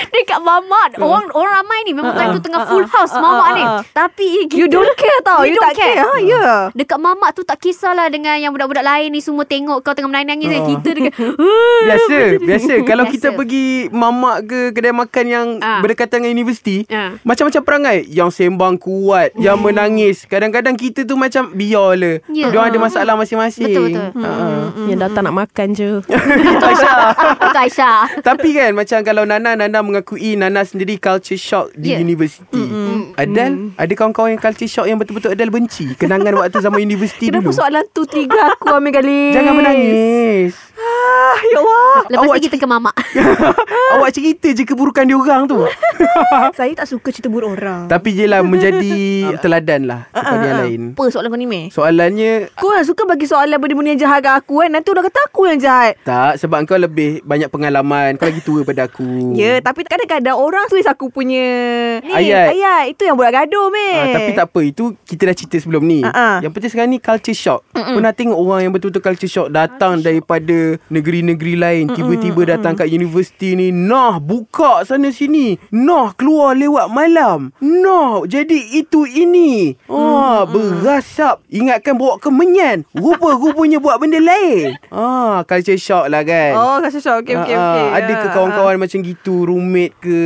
Dekat mamak Orang orang ramai ni Memang time tu tengah full house Mamak ni Tapi You don't care tau. We You don't tak care. Ha, ya. Hmm. Dekat mamak tu tak kisahlah dengan yang budak-budak lain ni semua tengok kau tengah menangis Oh. kita dekat Biasa Biasa Kalau kita pergi Mamak ke Kedai makan yang Ah. Berdekatan dengan universiti Ah. Macam-macam perangai Yang sembang kuat Yang menangis Kadang-kadang kita tu macam Biar le Ya. Diorang ada masalah masing-masing Betul, betul. Ha-ha. Yang datang nak makan je Itu Aisyah Tapi kan Macam kalau Nana Nana mengakui Nana sendiri culture shock Di Ya. universiti Adel Ada kawan-kawan yang culture shock Yang betul-betul Adel benci Kenangan waktu zaman universiti Kenapa dulu soalan tu trigger aku Amir Gali? Jangan menangis Ah, ya Allah. Lepas Awak ni kita ke mamak Awak cerita je keburukan dia orang tu Saya tak suka cerita buruk orang. Tapi je lah menjadi teladan lah kepada yang lain. Apa soalan kau ni, Meh? Soalannya Kau kan suka bagi soalan benda-benda yang jahat kat aku kan. Nanti orang kata aku yang jahat. tak sebab kau lebih banyak pengalaman. Kau lagi tua pada aku. Ya, tapi kadang-kadang orang twist aku punya ni, Ayat. Ayat. Itu yang buat gaduh, Meh. Ah, tapi tak apa Itu kita dah cerita sebelum ni Ah, ah. Yang penting sekarang ni Culture shock Mm-mm. Pernah tengok orang yang betul-betul culture shock Datang daripada Negeri-negeri lain Tiba-tiba datang kat universiti ni Nah buka sana sini Nah keluar lewat malam Nah jadi itu ini Ah Berasap Ingatkan bawa kemenyan Rupa-rupanya buat benda lain Ah Culture shock lah kan Oh, kasi shock. Okay, okay, Ah, okay. ah, Ada ke Ah, kawan-kawan macam gitu Roommate ke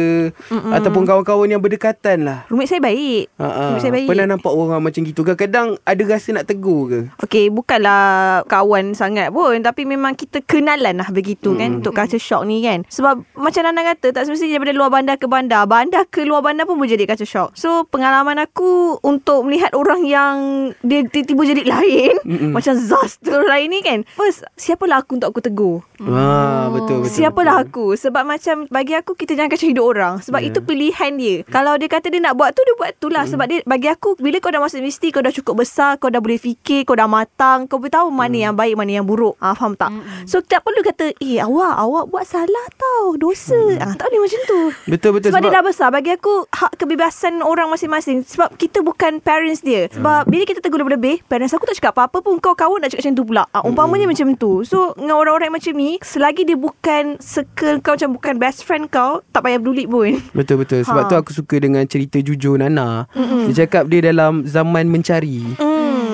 Ataupun kawan-kawan yang berdekatan lah ah. Roommate saya baik. Ha, ha. Roommate saya baik. Pernah nampak orang macam gitu ke? Kadang ada rasa nak tegur ke? Okay, bukanlah kawan sangat pun. Tapi memang kita kenalan lah begitu Hmm. kan. Untuk culture shock ni kan. Sebab macam Nana kata, tak semestinya daripada luar bandar ke bandar. Bandar ke luar bandar pun boleh jadi culture shock. So, pengalaman aku untuk melihat orang yang dia tiba-tiba jadi lain. Mm-mm. Macam Zaz tu lain ni kan. First, siapalah aku untuk aku tegur? Wah, betul betul. Siapalah betul. aku Sebab macam Bagi aku Kita jangan kacau hidup orang Sebab Ya. itu pilihan dia Kalau dia kata dia nak buat tu Dia buat tu lah Sebab dia bagi aku Bila kau dah masuk universiti Kau dah cukup besar Kau dah boleh fikir Kau dah matang Kau boleh tahu Mana yang baik Mana yang buruk ah, Faham tak So tak perlu kata Eh awak Awak buat salah tau Dosa ah, Tak boleh macam tu. Betul betul. Sebab, dia dah besar. Bagi aku Hak kebebasan orang masing-masing. Sebab kita bukan parents dia. Sebab bila kita tegur lebih-lebih Parents aku tak cakap apa-apa pun Kau kawan nak cakap macam tu pula. Ah, Umpamanya macam tu. So dengan orang-orang macam ni Selagi dia bukan Circle kau macam Bukan best friend kau Tak payah peduli pun. Betul betul. Sebab Ha. tu aku suka dengan cerita jujur Nana. Dia cakap dia dalam zaman mencari.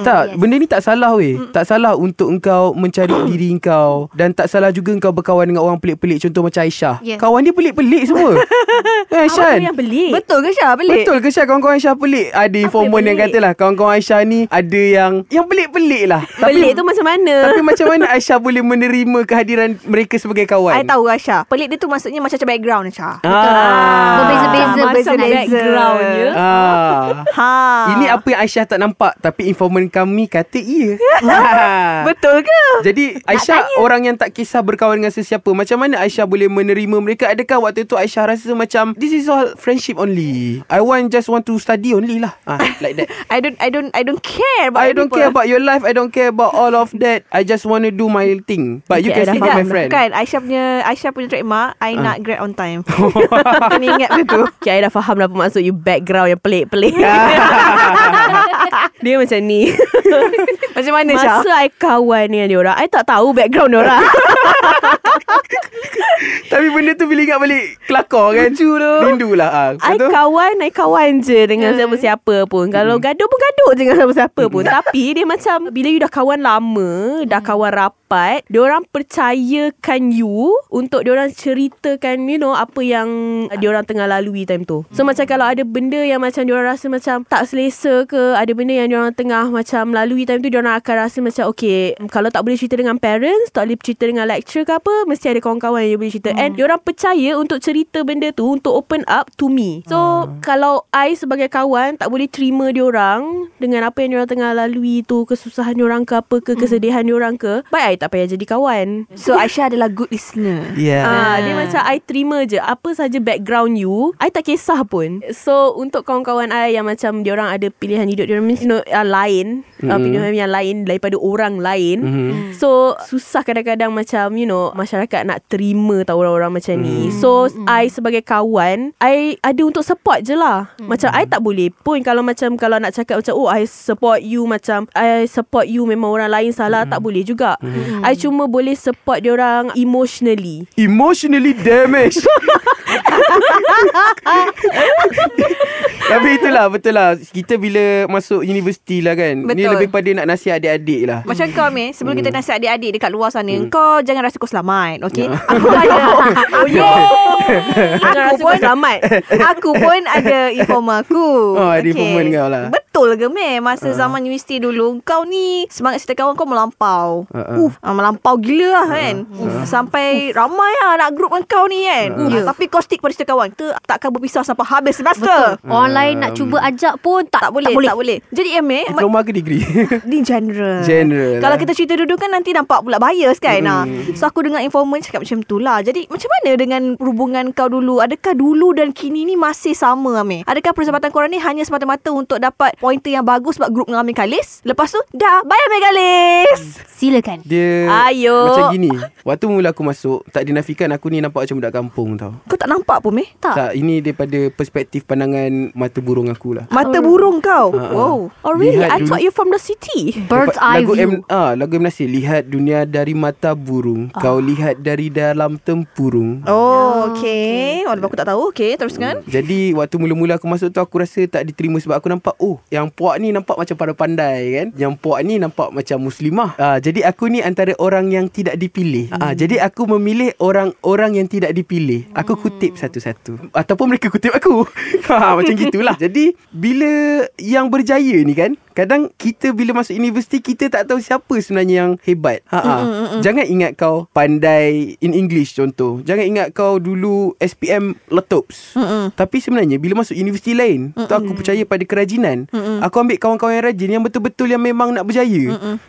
Hmm. Tak, yes. benda ni tak salah weh. Tak salah untuk engkau mencari diri engkau dan tak salah juga engkau berkawan dengan orang pelik-pelik contoh macam Aisyah. Yeah. Kawan dia pelik-pelik semua. eh Awak Shan. yang pelik. Betul ke Syah? Pelik. Betul ke Syah kawan-kawan Aisyah pelik? Ada informan yang katalah kawan-kawan Aisyah ni ada yang yang pelik-pelik lah. Pelik tu macam mana? Tapi macam mana Aisyah boleh menerima kehadiran mereka sebagai kawan? I tahu Aisyah. Pelik dia tu maksudnya macam background Aisyah. Ah. Berbeza-beza Macam personality. backgroundnya. Ah. Ha. Ini apa yang Aisyah tak nampak Tapi informan kami kata iya. Betul ke? Jadi Aisyah orang yang tak kisah berkawan dengan sesiapa Macam mana Aisyah boleh menerima mereka? Adakah waktu tu Aisyah rasa macam This is all friendship only. I want just want to study only lah. Ah, Like that. I don't I don't I don't care about I don't people. care about your life. I don't care about all of that. I just want to do my thing. But you Okay, can still be my friend. Kan Aisyah punya Aisyah punya trademark I Ah. nak grad on time. Kena ingat ke tu. Okay, I dah faham lah apa maksud you background yang pelik-pelik. Dia macam ni. Macam mana Syah? Masa I kawan dengan dia orang, I tak tahu background dia orang. Tapi benda tu bila ingat balik Kelakar kan Lucu tu Rindu lah ah. I Betul? kawan I kawan je Dengan siapa-siapa pun Kalau gaduh pun gaduh je Dengan siapa-siapa pun Tapi dia macam Bila you dah kawan lama Dah kawan rapat Diorang percayakan you Untuk diorang ceritakan You know Apa yang Diorang tengah lalui time tu So macam kalau ada benda Yang macam diorang rasa macam Tak selesa ke Ada benda yang diorang tengah Macam lalui time tu Diorang akan rasa macam Okay Kalau tak boleh cerita dengan parents Tak boleh cerita dengan lecturer ke apa Mesti ada kawan-kawan yang boleh cerita. And diorang percaya Untuk cerita benda tu Untuk open up to me. So Kalau I sebagai kawan Tak boleh terima diorang Dengan apa yang diorang tengah lalui tu Kesusahan diorang ke apa ke Kesedihan diorang ke Baik I tak payah jadi kawan. So Aisyah adalah good listener. Yeah. Ah, dia macam I terima je apa saja background you, I tak kisah pun. So untuk kawan-kawan I yang macam dia orang ada pilihan hidup dia orang you know, uh, lain, mm-hmm. uh, pilihan yang lain daripada orang lain. Mhm. So susah kadang-kadang macam you know masyarakat nak terima tahu orang-orang macam ni. So I sebagai kawan, I ada untuk support je lah. Macam I tak boleh pun kalau macam kalau nak cakap macam oh I support you macam I support you memang orang lain salah tak boleh juga. I cuma boleh support dia orang emotionally. Emotionally damaged Tapi itulah Betul lah. Kita bila Masuk universiti lah kan Ni Betul. lebih pada nak nasihat adik-adik lah. Macam kau Meh Sebelum kita nasihat adik-adik Dekat luar sana Kau jangan rasa kau selamat Okay Ya. Aku ada. Oh yeah Jangan Aku rasa pun kau selamat. Aku pun ada informa aku. Oh, ada informan kau lah. Betul ke Meh Masa zaman universiti dulu Kau ni Semangat cerita kawan kau melampau. Uh, uh. Uf, Melampau gila lah kan? Uf, Sampai ramai lah Nak group dengan kau ni kan? Uh. Ah, Tapi kau stick pada cerita kawan Kita takkan berpisah Sampai habis semester Orang lain nak cuba ajak pun tak, tak boleh, tak boleh. tak boleh. Jadi Ame Diploma ke degree di general. General, Kalau eh. kita cerita dulu kan nanti nampak pula bias kan. Hmm. Mm. So aku dengar informan cakap macam tu lah. Jadi macam mana dengan hubungan kau dulu? Adakah dulu dan kini ni masih sama Ame? Adakah persahabatan korang ni hanya semata-mata untuk dapat pointer yang bagus sebab grup dengan Ame Kalis? Lepas tu dah bye Ame Kalis. Silakan. Dia Ayo. Macam gini Waktu mula aku masuk Tak dinafikan aku ni nampak macam budak kampung tau Kau tak nampak pun Meh? Tak. Tak ini daripada perspektif pandangan Mata burung aku lah Mata burung kau. Ah. Wow. Oh really? Lihat I dulu. thought you from the city. Bird's Lepas- eye lagu view. M, ah, lagu M Nasir Lihat dunia dari mata burung Kau lihat dari dalam tempurung Oh, okay. Walaupun aku tak tahu. Okay, teruskan. Jadi waktu mula-mula aku masuk tu Aku rasa tak diterima Sebab aku nampak Oh yang puak ni nampak macam pandai-pandai kan Yang puak ni nampak macam muslimah ah, Jadi aku ni antara orang yang tidak dipilih ah, Jadi aku memilih orang-orang yang tidak dipilih Aku kutip satu-satu. Ataupun mereka kutip aku. Ha, Macam gitulah. Jadi bila yang berjaya ni kan Kadang kita bila masuk universiti Kita tak tahu siapa sebenarnya yang hebat. Ha, ha. Jangan ingat kau pandai in English contoh. Jangan ingat kau dulu SPM letops Tapi sebenarnya bila masuk universiti lain Tu aku percaya pada kerajinan. Aku ambil kawan-kawan yang rajin Yang betul-betul yang memang nak berjaya.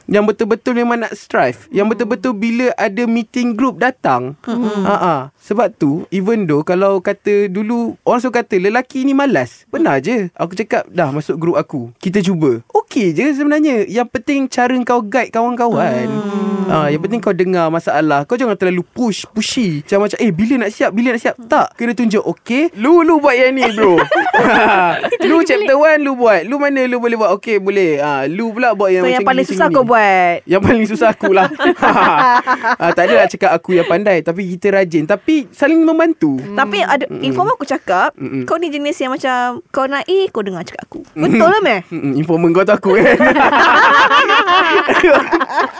Yang betul-betul memang nak strive. Yang betul-betul bila ada meeting group datang. Ha, ha. Sebab tu even though kalau kata dulu Orang suka kata lelaki ni malas. Benar je. Aku cakap dah masuk grup aku. Kita cuba Okey je sebenarnya. Yang penting cara kau guide kawan-kawan. Ha, Yang penting kau dengar masalah. Kau jangan terlalu push Pushy. Macam macam Eh bila nak siap? Bila nak siap? Tak. Kena tunjuk Okey Lu lu buat yang ni bro. Lu chapter 1 lu buat. Lu mana lu boleh buat? Okey boleh. Ha, Lu pula buat yang So macam yang paling susah kau buat. Yang paling susah aku lah ha, Tak ada nak cakap aku yang pandai Tapi kita rajin. Tapi saling membantu. Tapi ada inform aku cakap Mm-mm. Kau ni jenis yang macam Kau nak A Kau dengar cakap aku. Betul lah meh? Mm-mm, Informan kau tu aku kan.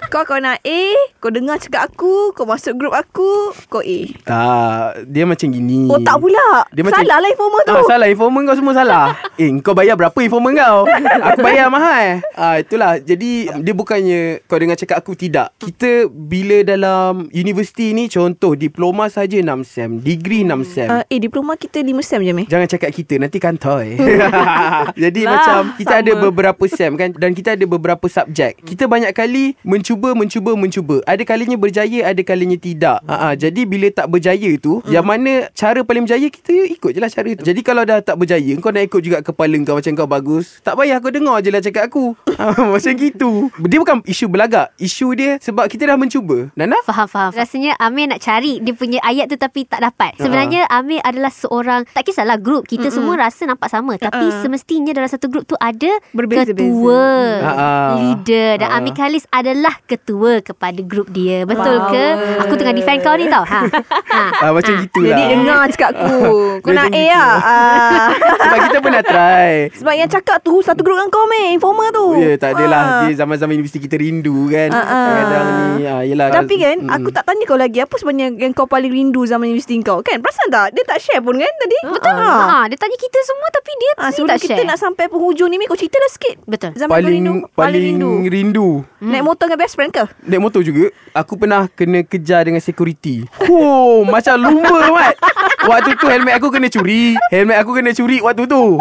Kau kau nak A Kau dengar cakap aku Kau masuk grup aku Kau A. Tak Dia macam gini. Oh tak pula. Dia macam- Salah lah informer tu. Ah, salah informer kau semua salah. Eh kau bayar berapa informer kau? Aku bayar mahal. Ah, Itulah. Jadi Dia bukannya Kau dengar cakap aku Tidak. Kita Bila dalam Universiti ni Contoh Diploma saja 6 sem Degree 6 sem. Uh, Eh diploma kita 5 sem je meh. Jangan cakap kita Nanti kantoi Jadi Lah, macam Kita sama. ada beberapa sem kan Dan kita ada beberapa subjek Kita banyak kali Mencuba Mencuba Mencuba Ada kalinya berjaya Ada kalinya tidak ha, Jadi bila tak berjaya tu Hmm. Yang mana Cara paling berjaya Kita ikut je lah cara tu Jadi kalau dah tak berjaya Kau nak ikut juga kepala kau Macam kau bagus Tak payah kau dengar je lah cakap aku ha, Macam gitu Dia bukan isu belagak Isu dia Sebab kita dah mencuba Nana Faham, faham. Rasanya Amir nak cari dia punya ayat tu tapi tak dapat. Sebenarnya Amir adalah seorang, tak kisahlah grup. Kita Mm-mm. semua rasa nampak sama. Tapi Uh-uh. semestinya dalam satu grup tu ada Berbeza-beza. Ketua, Uh-uh. leader. Dan Uh-uh. Amir Khalis adalah ketua kepada grup dia. Betul Wow. ke? Aku tengah defend kau ni tau. Ha. ha. ha, Macam ha. gitulah Jadi dengar cakap aku Kau nak A lah Ah. Sebab kita pernah try Sebab yang cakap tu Satu grup dengan kau meh Informer tu Ya yeah, tak adalah Ah. Dia zaman-zaman universiti kita rindu kan Ah. Kadang ni ah, yelah, Tapi kan Mm. Aku tak tanya kau lagi Apa sebenarnya Yang kau paling rindu Zaman universiti kau Kan perasan tak Dia tak share pun kan tadi Betul. Ha. Dia tanya kita semua tapi dia sebelum tak kita share. nak sampai penghujung ni Mi kau cerita lah sikit Betul. Zaman paling rindu paling rindu. rindu. Naik motor dengan best friend ke? Naik motor juga. Aku pernah kena kejar dengan security. Oh Macam lumba mat. Waktu tu helmet aku kena curi. Helmet aku kena curi waktu tu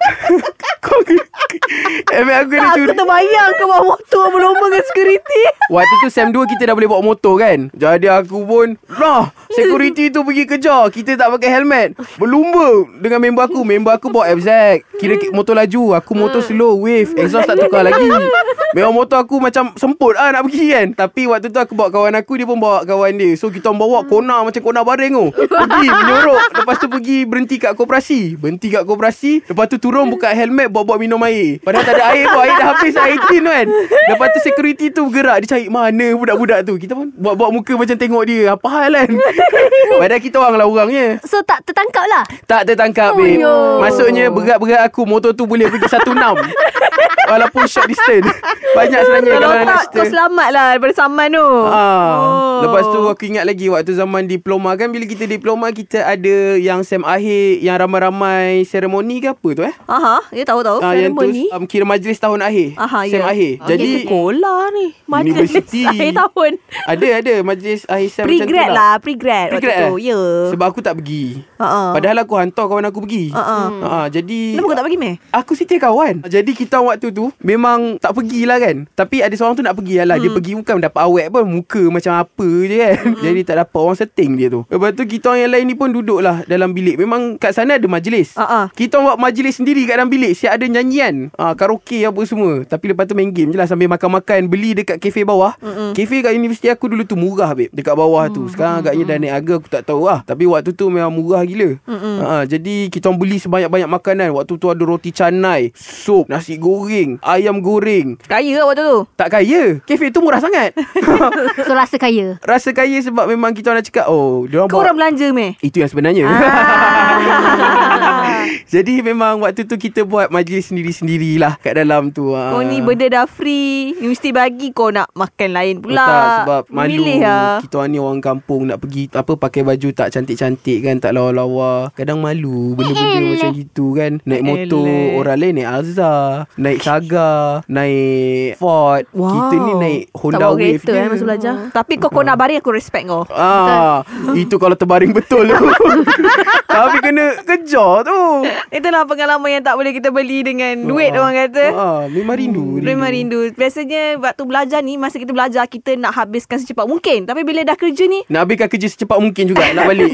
Kau Helmet aku kena curi. Aku terbayang Kau bawa motor Berlomba dengan security. Waktu tu SEM 2 kita dah boleh bawa motor kan? Jadi aku pun Nah Security tu pergi kejar. Kita tak pakai helmet. Berlumba Dengan member aku. Member aku bawa FZ Kira ki- motor laju. Aku motor slow Wave. Exhaust tak tukar lagi. Memang motor aku macam Semput lah nak pergi kan? Tapi waktu tu aku bawa kawan aku Dia pun bawa kawan dia. So kita bawa kona Macam kona baring tu. Pergi menyorok. Lepas tu pergi Berhenti kat koperasi. Berhenti kat koperasi. Lepas tu turun buka helmet Bawa-bawa minum air. Padahal tak ada air pun Air dah habis air tin kan. Lepas tu security tu bergerak Dia cari mana budak-budak tu. Kita pun buat-buat muka macam tengok dia. Apa hal kan? Padahal kita orang lah orangnya. So tak tertangkap lah. tak tertangkap Oh, babe. Yo. Maksudnya berat-berat aku Motor tu boleh pergi 16 Walaupun short distance. Banyak sebenarnya Kalau tak Kau selamat lah Daripada saman tu. Ah, Oh. Lepas tu aku ingat lagi Waktu zaman diploma kan Bila kita diploma Kita ada yang sem akhir Yang ramai-ramai Seremoni ke apa tu eh? Aha, dia tahu-tahu. Ah, yang tu um, Kira majlis tahun akhir Aha, Sem ya. akhir Okey, Jadi Sekolah ni Mana Universiti. Akhir tahun Ada ada Majlis akhir sem macam tu Pre-grad lah, pre-grad waktu Pre-grad tu. eh? Ya. Sebab aku tak pergi Ha-ha. Padahal aku hantar kawan aku pergi Ha-ha. Ha, Jadi Kenapa kau tak pergi meh? Aku setia kawan Jadi kita waktu tu Memang tak pergilah kan Tapi ada seorang tu nak pergi lah Hmm. Dia pergi bukan dapat awet pun Muka macam apa je kan Hmm. Jadi tak dapat orang setting dia tu Lepas tu kita orang yang lain ni pun duduk lah Dalam bilik Memang kat sana ada majlis Ha-ha. Kita buat majlis sendiri kat dalam bilik Siap ada nyanyian. Ha, Karaoke apa semua. Tapi lepas tu main game je lah. Sambil makan-makan Beli dekat kafe bawah. Mm-mm. Kafe kat universiti aku dulu tu murah babe. Dekat bawah tu. Sekarang agaknya dah naik harga Aku tak tahu lah. Tapi waktu tu memang murah gila. Ha, Jadi kita orang beli sebanyak-banyak makanan. Waktu tu ada roti canai Sup Nasi goreng Ayam goreng. Kaya ke waktu tu? Tak kaya. Kafe tu murah sangat. So rasa kaya. Rasa kaya sebab memang kita orang nak cakap Oh dia Kau orang belanja meh? itu yang sebenarnya. Ah. Jadi memang waktu tu kita buat majlis sendiri-sendirilah kat dalam tu. ah. Kau ni benda dah free. Universiti bagi kau nak makan lain pula. Tak? Sebab malu Milih lah. Kita orang ni orang kampung Nak pergi Apa pakai baju tak cantik-cantik kan Tak lawa-lawa. Kadang malu Benda-benda macam gitu kan. Naik motor Eleh. Orang lain naik Alza Naik Saga Naik Ford. Wow. Kita ni naik Honda Wave kereta je eh masa belajar. Tapi kau kau nak baring aku respect kau. Ah, Itu kalau terbaring betul tu. Tapi kena kejar tu. Itulah pengalaman yang tak boleh kita beli dengan duit Ah. orang kata. ah, Memang rindu Memang rindu. Biasanya waktu belajar ni Masa kita belajar Kita nak habiskan secepat mungkin. Tapi bila dah kerja ni Nak habiskan kerja secepat mungkin juga Nak balik.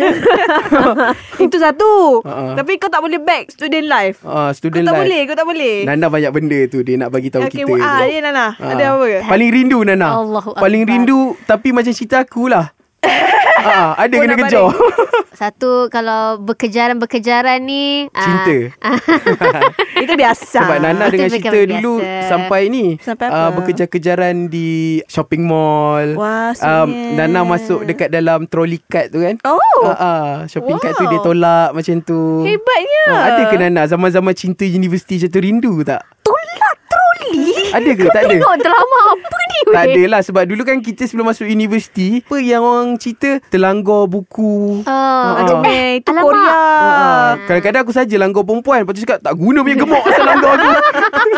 Itu satu. Ha-ha. Tapi kau tak boleh back Student life. Ah, Kau Student tak life. boleh Kau tak boleh. Nana banyak benda tu Dia nak bagi tahu Okay, kita ah, dia Nana. Ah. Ada apa? Ke? Paling rindu Nana. Allahu Paling rindu Tapi macam cerita aku lah ah, Ada Kau kena kejar Satu kalau berkejaran-berkejaran ni ah, Cinta Itu biasa Sebab Nana dengan Itu cerita bukan dulu biasa. Sampai ni Sampai ah, apa? Berkejar-kejaran di shopping mall Wah, um. Nana masuk dekat dalam trolley cart tu kan Oh ah, ah, Shopping cart tu Wow. dia tolak macam tu Hebatnya Ah, ada ke Nana zaman-zaman cinta universiti macam tu rindu tak? Tolak bully Ada ke? Tak ada. Tengok drama apa ni Tak weh? ada lah sebab dulu kan kita sebelum masuk universiti apa yang orang cerita terlanggar buku. Ah, Ah. Eh itu Alamak. Korea Ah, kadang-kadang aku saja langgar perempuan Lepas tu cakap Tak guna punya gemuk Asal langgar aku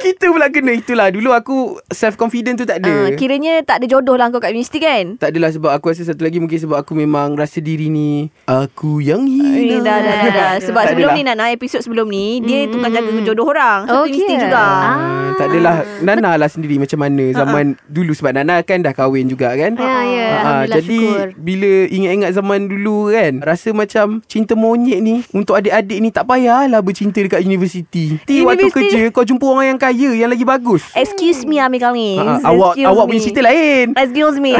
Kita pula kena Itulah Dulu aku Self confident tu tak ada Ah, Kiranya tak ada jodoh lah kau kat universiti kan Tak adalah sebab aku rasa satu lagi Mungkin sebab aku memang Rasa diri ni Aku yang Eh, hina dah, dah, dah, dah. Sebab Tak sebelum adalah. ni Nana Episod sebelum ni Dia tukang jaga jodoh orang Satu Oh, universiti juga Ah, tak adalah Nana lah sendiri macam mana Zaman dulu Sebab Nana kan dah kahwin juga kan Ya, ya. Ah, Alhamdulillah, Jadi syukur. bila ingat-ingat zaman dulu kan Rasa macam Cinta monyet ni Untuk adik-adik ni Tak payahlah bercinta dekat universiti Ti waktu kerja Kau jumpa orang yang kaya Yang lagi bagus Excuse me Amir Kalins Ah, ah, awak Excuse awak me. punya cerita lain. Excuse me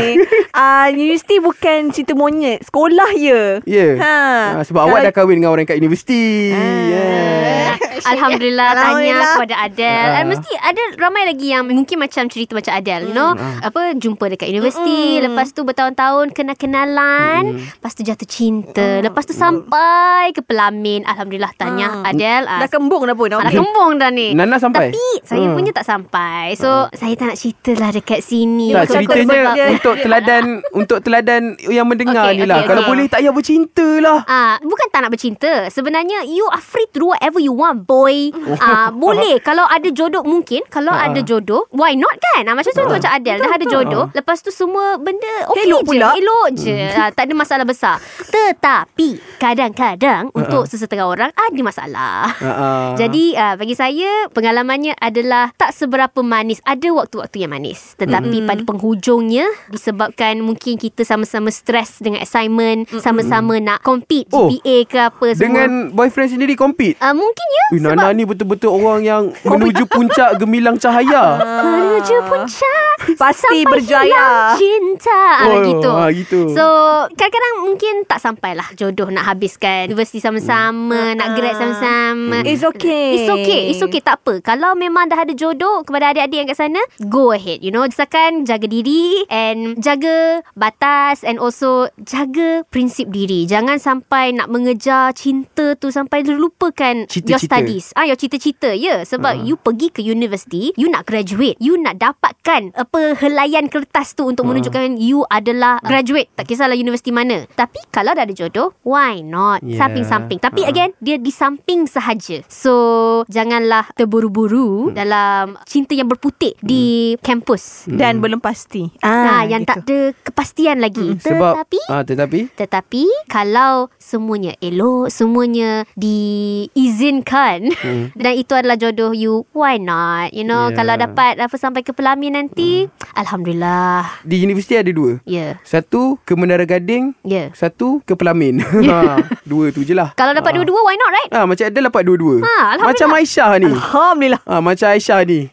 uh, Universiti bukan cerita monyet Sekolah je Ya. Yeah. ha. Ha, sebab awak dah kahwin dengan orang kat universiti. Yeah. Alhamdulillah tanya kepada Adele. Ah. Uh. Mesti ada ramai lagi yang mungkin macam cerita macam Adele, you know. Apa jumpa dekat universiti, lepas tu bertahun-tahun kenal-kenalan, lepas tu jatuh cinta, lepas tu sampai ke pelamin. Alhamdulillah tanya Adele. ah, Dah kembung dah pun Ah, dah kembung dah ni. Nana sampai? Tapi saya Hmm. punya tak sampai. So saya tak nak cerita lah dekat sini. Tak ceritanya sebab- untuk teladan untuk teladan yang mendengar Okey, ni lah. okey, Kalau okey. boleh tak payah bercinta lah. Ah, bukan tak nak bercinta. Sebenarnya you are free to do whatever you want, boy. Ah, boleh kalau ada jodoh mungkin kalau Ah. ada jodoh, why not kan? Ah, macam tu macam Adele dah ada jodoh, lepas tu semua benda okey Elok je, pula. elok je. Ah, tak ada masalah besar. Tetapi kadang-kadang untuk sesetengah orang ada masalah. Ah, ah. Jadi uh, bagi saya pengalamannya adalah tak seberapa manis. Ada waktu-waktu yang manis. Tetapi pada penghujungnya disebabkan mungkin kita sama-sama stres dengan assignment, sama-sama nak compete Oh, GPA ke apa semua. dengan boyfriend sendiri compete. uh, mungkin ya Ui, Nana ni betul-betul orang yang menuju puncak gemilang cahaya. menuju puncak. Pasti berjaya. cinta. Ah, Oh, gitu. ah, gitu. So kadang-kadang mungkin tak sampailah jodoh nak habiskan. Universiti sama-sama, nak grad sama-sama. It's okay. It's okay It's okay. Tak apa. Kalau memang dah ada jodoh Kepada adik-adik yang kat sana Go ahead You know. Desakan jaga diri And jaga Batas And also Jaga prinsip diri. Jangan sampai Nak mengejar cinta tu Sampai lupakan Your Cita-cita. studies. Ah, Your cita-cita Ya. Yeah, Sebab you pergi ke universiti You nak graduate. You nak dapatkan Apa Helaian kertas tu Untuk menunjukkan You adalah graduate. Tak kisahlah universiti mana. Tapi Kalau dah ada jodoh Why not? Yeah. Samping-samping. Tapi again Dia di samping sahaja. So Janganlah terburu-buru Dalam Cinta yang berputik Di kampus. Dan belum pasti. Nah, ah, yang gitu. tak ada kepastian lagi. Sebab Tetapi ah, tetapi? tetapi kalau semuanya elok, semuanya diizinkan Hmm. dan itu adalah jodoh you, why not? You know, Yeah. kalau dapat apa sampai ke pelamin nanti, alhamdulillah. di universiti ada dua. Ya. Yeah. Satu ke Menara Gading, Ya. Yeah. satu ke Pelamin. ha, dua tu je lah. Kalau dapat dua-dua, why not, right? Ah, macam ada dapat dua-dua. Ha, Alhamdulillah. macam Aisyah ni. Alhamdulillah Ah, macam Aisyah ni.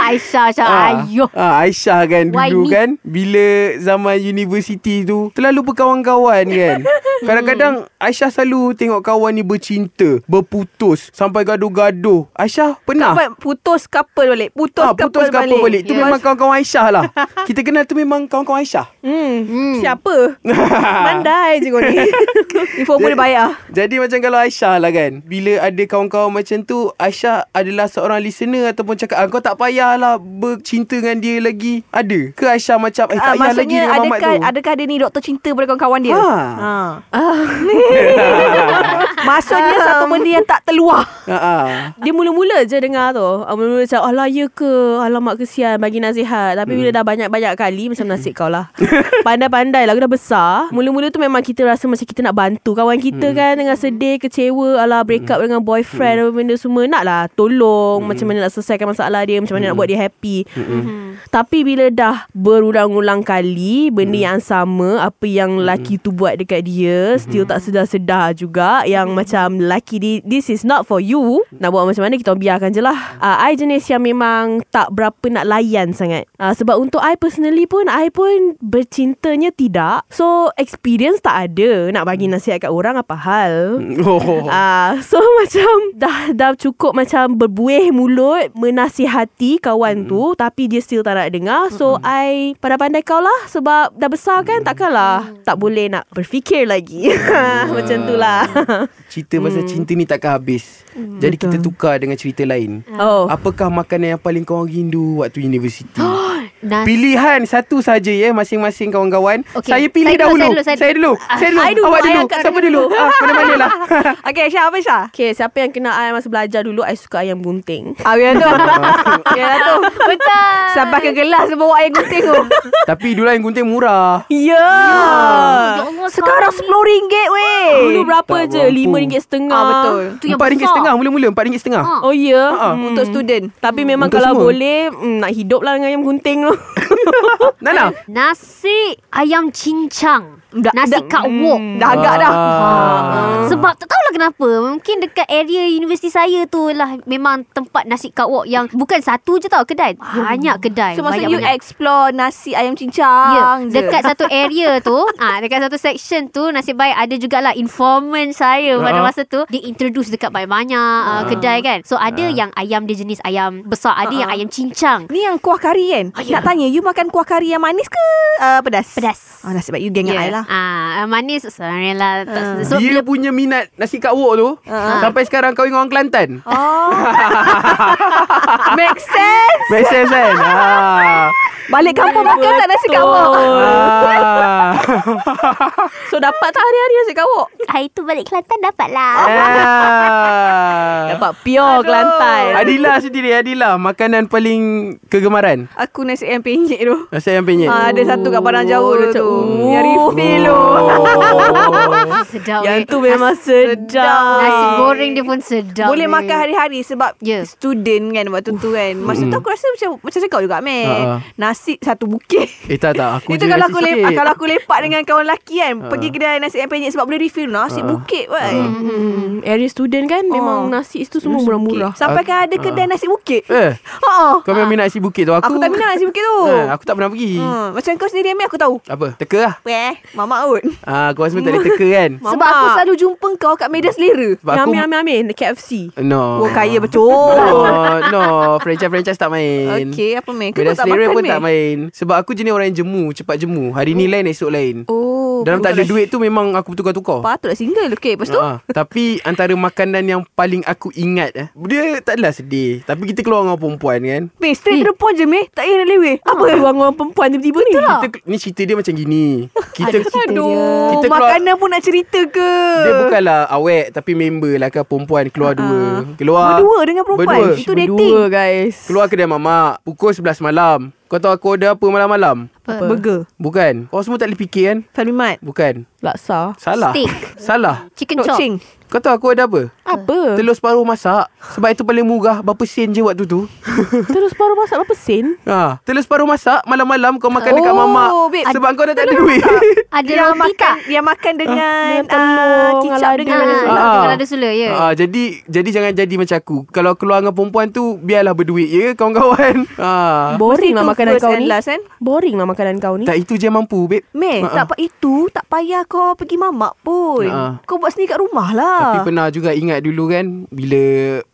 Aisyah, Aisyah, Ah, ayuh. ah, Aisyah kan Why dulu me? kan Bila zaman universiti tu Terlalu berkawan-kawan kan Kadang-kadang Aisyah selalu tengok kawan ni bercinta Berputus Sampai gaduh-gaduh Aisyah pernah Dapat putus couple balik Putus, Ah, putus couple couple balik. Tu Ya. memang kawan-kawan Aisyah lah. Kita kenal tu memang kawan-kawan Aisyah. hmm. Hmm. Siapa Mandai je kau ni Info boleh bayar Jadi macam kalau Aisyah lah kan Bila ada kawan-kawan macam tu Aisyah adalah seorang listener Ataupun cakap ah, Kau tak payahlah Bercinta dengan dia lagi Ada Ke Aisyah macam Eh tak Ah, payah lagi dengan Mamat adakah tu adakah dia ni doktor cinta pada kawan-kawan dia? Ha. ha. Maksudnya satu benda yang tak terluah. ha, ha. Dia mula-mula je dengar tu. Ah, Mula-mula macam Alah ya ke? Alamak kesian Bagi nasihat. Tapi bila dah banyak-banyak kali Macam nasib kau lah. Pandai-pandai lah Aku dah besar. Mula-mula tu memang kita rasa Macam kita nak bantu Kawan kita kan Dengan sedih Kecewa Alah break up dengan boyfriend Apa benda semua Nak lah tolong Macam mana nak selesaikan masalah dia Macam mana nak buat dia happy. Tapi bila dah Berulang-ulang kali Benda yang sama Apa yang lelaki tu buat dekat dia Still tak sedar-sedar juga Yang macam lelaki ni This is not for you. Nak buat macam mana Kita biarkan je lah. Uh, I jenis yang memang Tak berapa nak layan sangat. Uh, Sebab untuk I personally pun I pun Bercintanya tidak. So experience tak ada Nak bagi nasihat kat orang Apa hal? Oh. Ah, so macam dah dah cukup macam berbuih mulut menasihati kawan tu tapi dia still tak nak dengar. So I pandai-pandai kau lah sebab dah besar kan takkanlah tak boleh nak berfikir lagi. Macam tu lah. Cerita pasal cinta ni takkan habis. Jadi kita tukar dengan cerita lain. Oh. Apakah makanan yang paling kau rindu waktu universiti? Nasi Pilihan satu saja ya masing-masing kawan-kawan. Okey. Saya pilih Saya dulu, dahulu. saya dulu, saya Saya dulu. Ah, Saya dulu. Awak dulu. Siapa dulu. dulu? Ah, mana-mana lah. Okay Syah apa Syah? Okay, siapa yang kenal I masa belajar dulu, I suka ayam gunting. Ah, yang tu. yang tu. Betul Sampai ke gelas bawa air gunting tu. Tapi dulu yang gunting murah. Ya. Ya Allah, Sekarang RM10 weh. Dulu berapa Tak je? mampu. Lima ringgit setengah. Ah, betul. Itu yang Empat ringgit besar. setengah mula-mula. Empat ringgit setengah. Ah. Oh ya. Ah, Hmm. Untuk student. Tapi memang kalau boleh mm, nak hidup lah dengan ayam gunting. Nana. Nasi ayam cincang Dah- Nasi dah- kak wok Dah agak dah. Ah. Sebab tak tahulah kenapa Mungkin dekat area universiti saya tu lah Memang tempat nasi kak wok Yang bukan satu je tau kedai Banyak kedai So maksudnya you explore nasi ayam Ya, cincang je. dekat satu area tu, ah dekat satu section tu nasib baik ada jugalah informant saya pada Ah. masa tu dia introduce dekat banyak-banyak uh, kedai kan. So ada Ah. yang ayam dia jenis ayam besar, ada yang ayam cincang. Ni yang kuah kari kan? Ah, ya. Nak tanya, you makan kuah kari yang manis ke uh, pedas? Pedas. Oh, nasib baik you geng yeah. I lah. Ah, manis sorry lah. Tak- So Dia punya minat nasi kak wok tu Ah. Sampai sekarang kau dengan orang Kelantan Oh. Make sense. Make sense kan ah. Balik kampung makan tak nasi kawak? ah. so dapat tak hari-hari nasi kawak? hari tu balik Kelantan dapat lah. ah. Dapat pure Kelantan. Adila sendiri Adila Makanan paling kegemaran Aku nasi ayam penyet tu. Nasi ayam penyet Ah, ada satu kat Padang Jauh Oh, tu. oh. Yang refill tu. oh. Sedap. Yang weh. tu memang sedap. Nasi goreng dia pun sedap. Boleh weh. makan hari-hari sebab Ya. student kan waktu tu kan. Masa tu aku rasa macam macam cakap juga, man. Ha, ha. Nasi satu bukit. Eh tak tak Aku Itu kalau aku lepak sikit. kalau aku lepak dengan kawan lelaki kan, Ha. pergi kedai nasi ayam penyet sebab boleh refill nasi bukit kan. Hmm, area student kan memang Oh. nasi tu semua murah-murah. Sampai kan ada kedai nasi bukit. Eh Ha. Kau memang minat nasi bukit tu Aku Aku tak minat nasi bukit tu. eh, Aku tak pernah pergi macam kau sendiri Amir aku tahu. Apa Teka lah Weh, Mama Out. ah, Kau rasa tak boleh teka kan Sebab aku selalu jumpa kau kat media selera. Sebab aku Amin, amin, amin. KFC. No Oh, kaya betul. No, no Franchise-franchise tak main Okey, apa main? Kau tak selera makan pun main? tak main Sebab aku jenis orang yang jemu Cepat jemu Hari ni lain esok lain Oh, Dalam tak ada duit tu Memang aku bertukar-tukar Patutlah single. Okey, lepas tu? Ah, Tapi antara makanan yang paling aku ingat eh, Dia tak adalah sedih Tapi kita keluar dengan perempuan kan Meh, straight to the point je, Meh. Tak payah nak leweh. Apa orang orang perempuan tiba-tiba ni? kita, Ni cerita dia macam gini Kita Aduh, Kita keluar- makanan pun nak cerita ke? Dia bukanlah awet Tapi member lah kan Perempuan keluar dua Keluar Ah. Berdua dengan perempuan? Berdua Itu dating. Berdua guys. Keluar kedai mamak Pukul 11 malam Kau tahu aku order apa malam-malam? Apa? Burger. Bukan Kau semua tak boleh fikir kan? Salimat. Bukan Laksa. Salah Steak. Salah Chicken chop. Ching. Kau tahu aku order apa? Apa? Telur separuh masak Sebab itu paling murah Berapa sen je waktu tu Terus baru masak berapa sen? ha, Telur separuh masak Malam-malam kau makan dekat Oh, mamak babe. Sebab kau dah tak ada duit Ada Yang roti makan, tak? yang makan dengan dengan telur, ah, kicap dengan dengan lada. lada Ah, sula. Ah. Dengan lada sula, ya. Ah, jadi jadi jangan jadi macam aku. Kalau keluar dengan perempuan tu biarlah berduit ya kawan-kawan. Ah. Boring lah Itu makanan first kau and ni. last, kan? Boring lah makanan kau ni. Tak itu je mampu, babe. Meh, tak apa itu tak payah kau pergi mamak pun. Ah. Kau buat sendiri kat rumah lah. Tapi pernah juga ingat dulu kan Bila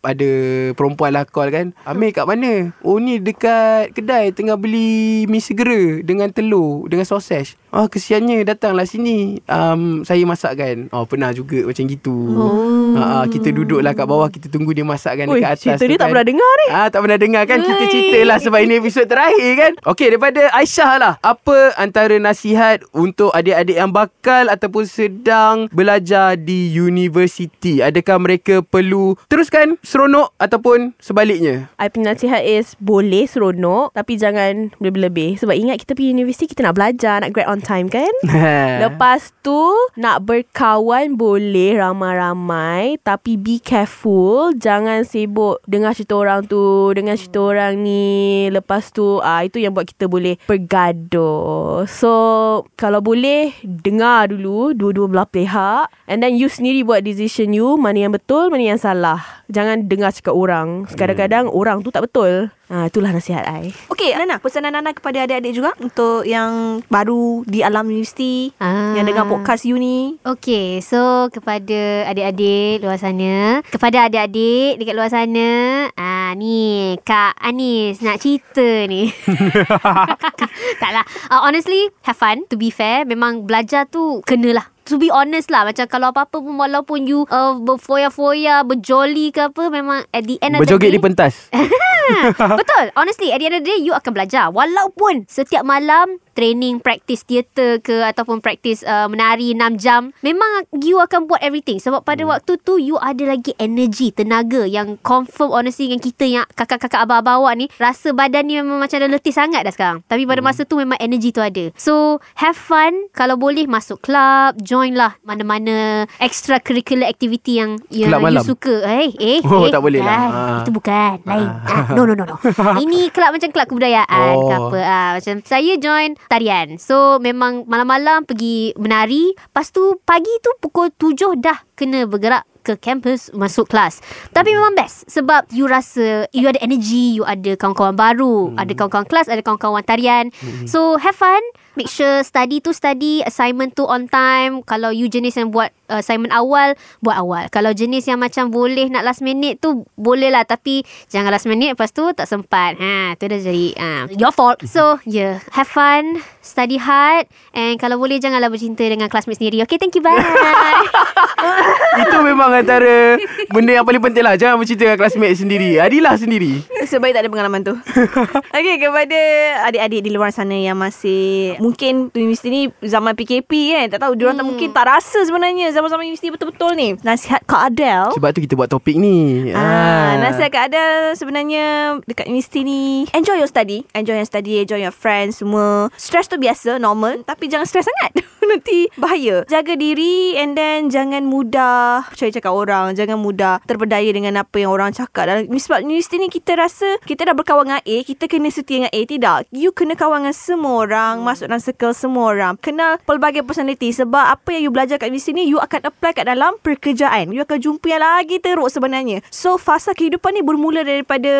ada perempuan lah call kan Amir kat mana? Oh ni dekat kedai Tengah beli mi segera Dengan telur Dengan sausage Oh kesiannya datanglah sini. Um, Saya masakkan Oh pernah juga macam gitu. Oh. ha, Kita duduk lah kat bawah Kita tunggu dia masakkan Oi, dekat atas cerita tu ni tak kan. pernah dengar ni. Ah tak pernah dengar kan? Kita cerita lah Sebab ini episod terakhir kan? Okey daripada Aisyah lah. Apa antara nasihat Untuk adik-adik yang bakal Ataupun sedang Belajar di universiti? Adakah mereka perlu Teruskan seronok Ataupun sebaliknya? I punya nasihat is Boleh seronok Tapi jangan Lebih-lebih. Sebab ingat kita pergi universiti Kita nak belajar Nak grad on time kan? Lepas tu Nak berkawan Boleh ramai-ramai Tapi be careful. Jangan sibuk Dengar cerita orang tu Dengar cerita orang ni. Lepas tu ah Itu yang buat kita boleh Bergaduh. So Kalau boleh Dengar dulu Dua-dua belah pihak. And then you sendiri buat decision you Mana yang betul Mana yang salah. Jangan dengar cakap orang. Kadang-kadang orang tu tak betul. Ah Itulah nasihat I. Okey, Nana, pesanan Nana kepada adik-adik juga untuk yang baru di alam universiti Ah. yang dengar podcast you ni. Okay, so kepada adik-adik luar sana, kepada adik-adik dekat luar sana, ah ni Kak Anis nak cerita ni. tak lah. Uh, honestly, have fun. To be fair, memang belajar tu kenalah. To be honest lah Macam kalau apa-apa pun Walaupun you uh, Berfoya-foya Berjoli ke apa Memang at the end of Berjoget the di day pentas. Betul Honestly At the end of the day You akan belajar Walaupun Setiap malam Training Practice theater ke Ataupun practice uh, Menari 6 jam Memang you akan buat everything Sebab pada Hmm. waktu tu You ada lagi energy Tenaga Yang confirm honestly Dengan kita yang Kakak-kakak abang-abang awak ni Rasa badan ni Memang macam dah letih sangat dah sekarang Tapi pada Hmm. masa tu Memang energy tu ada So Have fun Kalau boleh Masuk club Join lah Mana-mana Extracurricular activity yang you malam. suka Eh eh Oh, eh, tak boleh lah. ah, Ah. Itu bukan Lain ah. No no no no Ini kelab macam kelab kebudayaan Oh. ke apa ah, Macam saya join tarian So memang malam-malam pergi menari Lepas tu pagi tu pukul 7 dah kena bergerak ke kampus masuk kelas. Tapi memang best sebab you rasa you ada energy, you ada kawan-kawan baru, ada kawan-kawan kelas, ada kawan-kawan tarian. So have fun. Make sure study tu study, assignment tu on time. Kalau you jenis yang buat uh, assignment awal, buat awal. Kalau jenis yang macam boleh nak last minute tu boleh lah tapi jangan last minute lepas tu tak sempat. Ha, tu dah jadi uh, your fault. So, yeah, have fun, study hard and kalau boleh janganlah bercinta dengan classmate sendiri. Okay, thank you. Bye. Itu memang antara benda yang paling penting lah. Jangan bercerita dengan classmate sendiri. Adilah sendiri. Sebaik tak ada pengalaman tu Okay kepada Adik-adik di luar sana Yang masih Mungkin Universiti ni Zaman PKP kan Tak tahu. Diorang tak mungkin Tak rasa sebenarnya Zaman-zaman universiti betul-betul ni. Nasihat Kak Adel Sebab tu kita buat topik ni. Ah, nasihat Kak Adel sebenarnya dekat universiti ni. Enjoy your study, enjoy your study, enjoy your friends semua. Stress tu biasa, normal, tapi jangan stress sangat. Nanti bahaya. Jaga diri and then jangan mudah percaya cakap orang, jangan mudah terpedaya dengan apa yang orang cakap. Dalam sebab universiti ni kita rasa kita dah berkawan dengan A, kita kena setia dengan A. Tidak. You kena kawan dengan semua orang, masuk dalam circle semua orang. Kenal pelbagai personality sebab apa yang you belajar kat universiti ni you akan apply kat dalam pekerjaan. You akan jumpa yang lagi teruk sebenarnya. So fasa kehidupan ni bermula daripada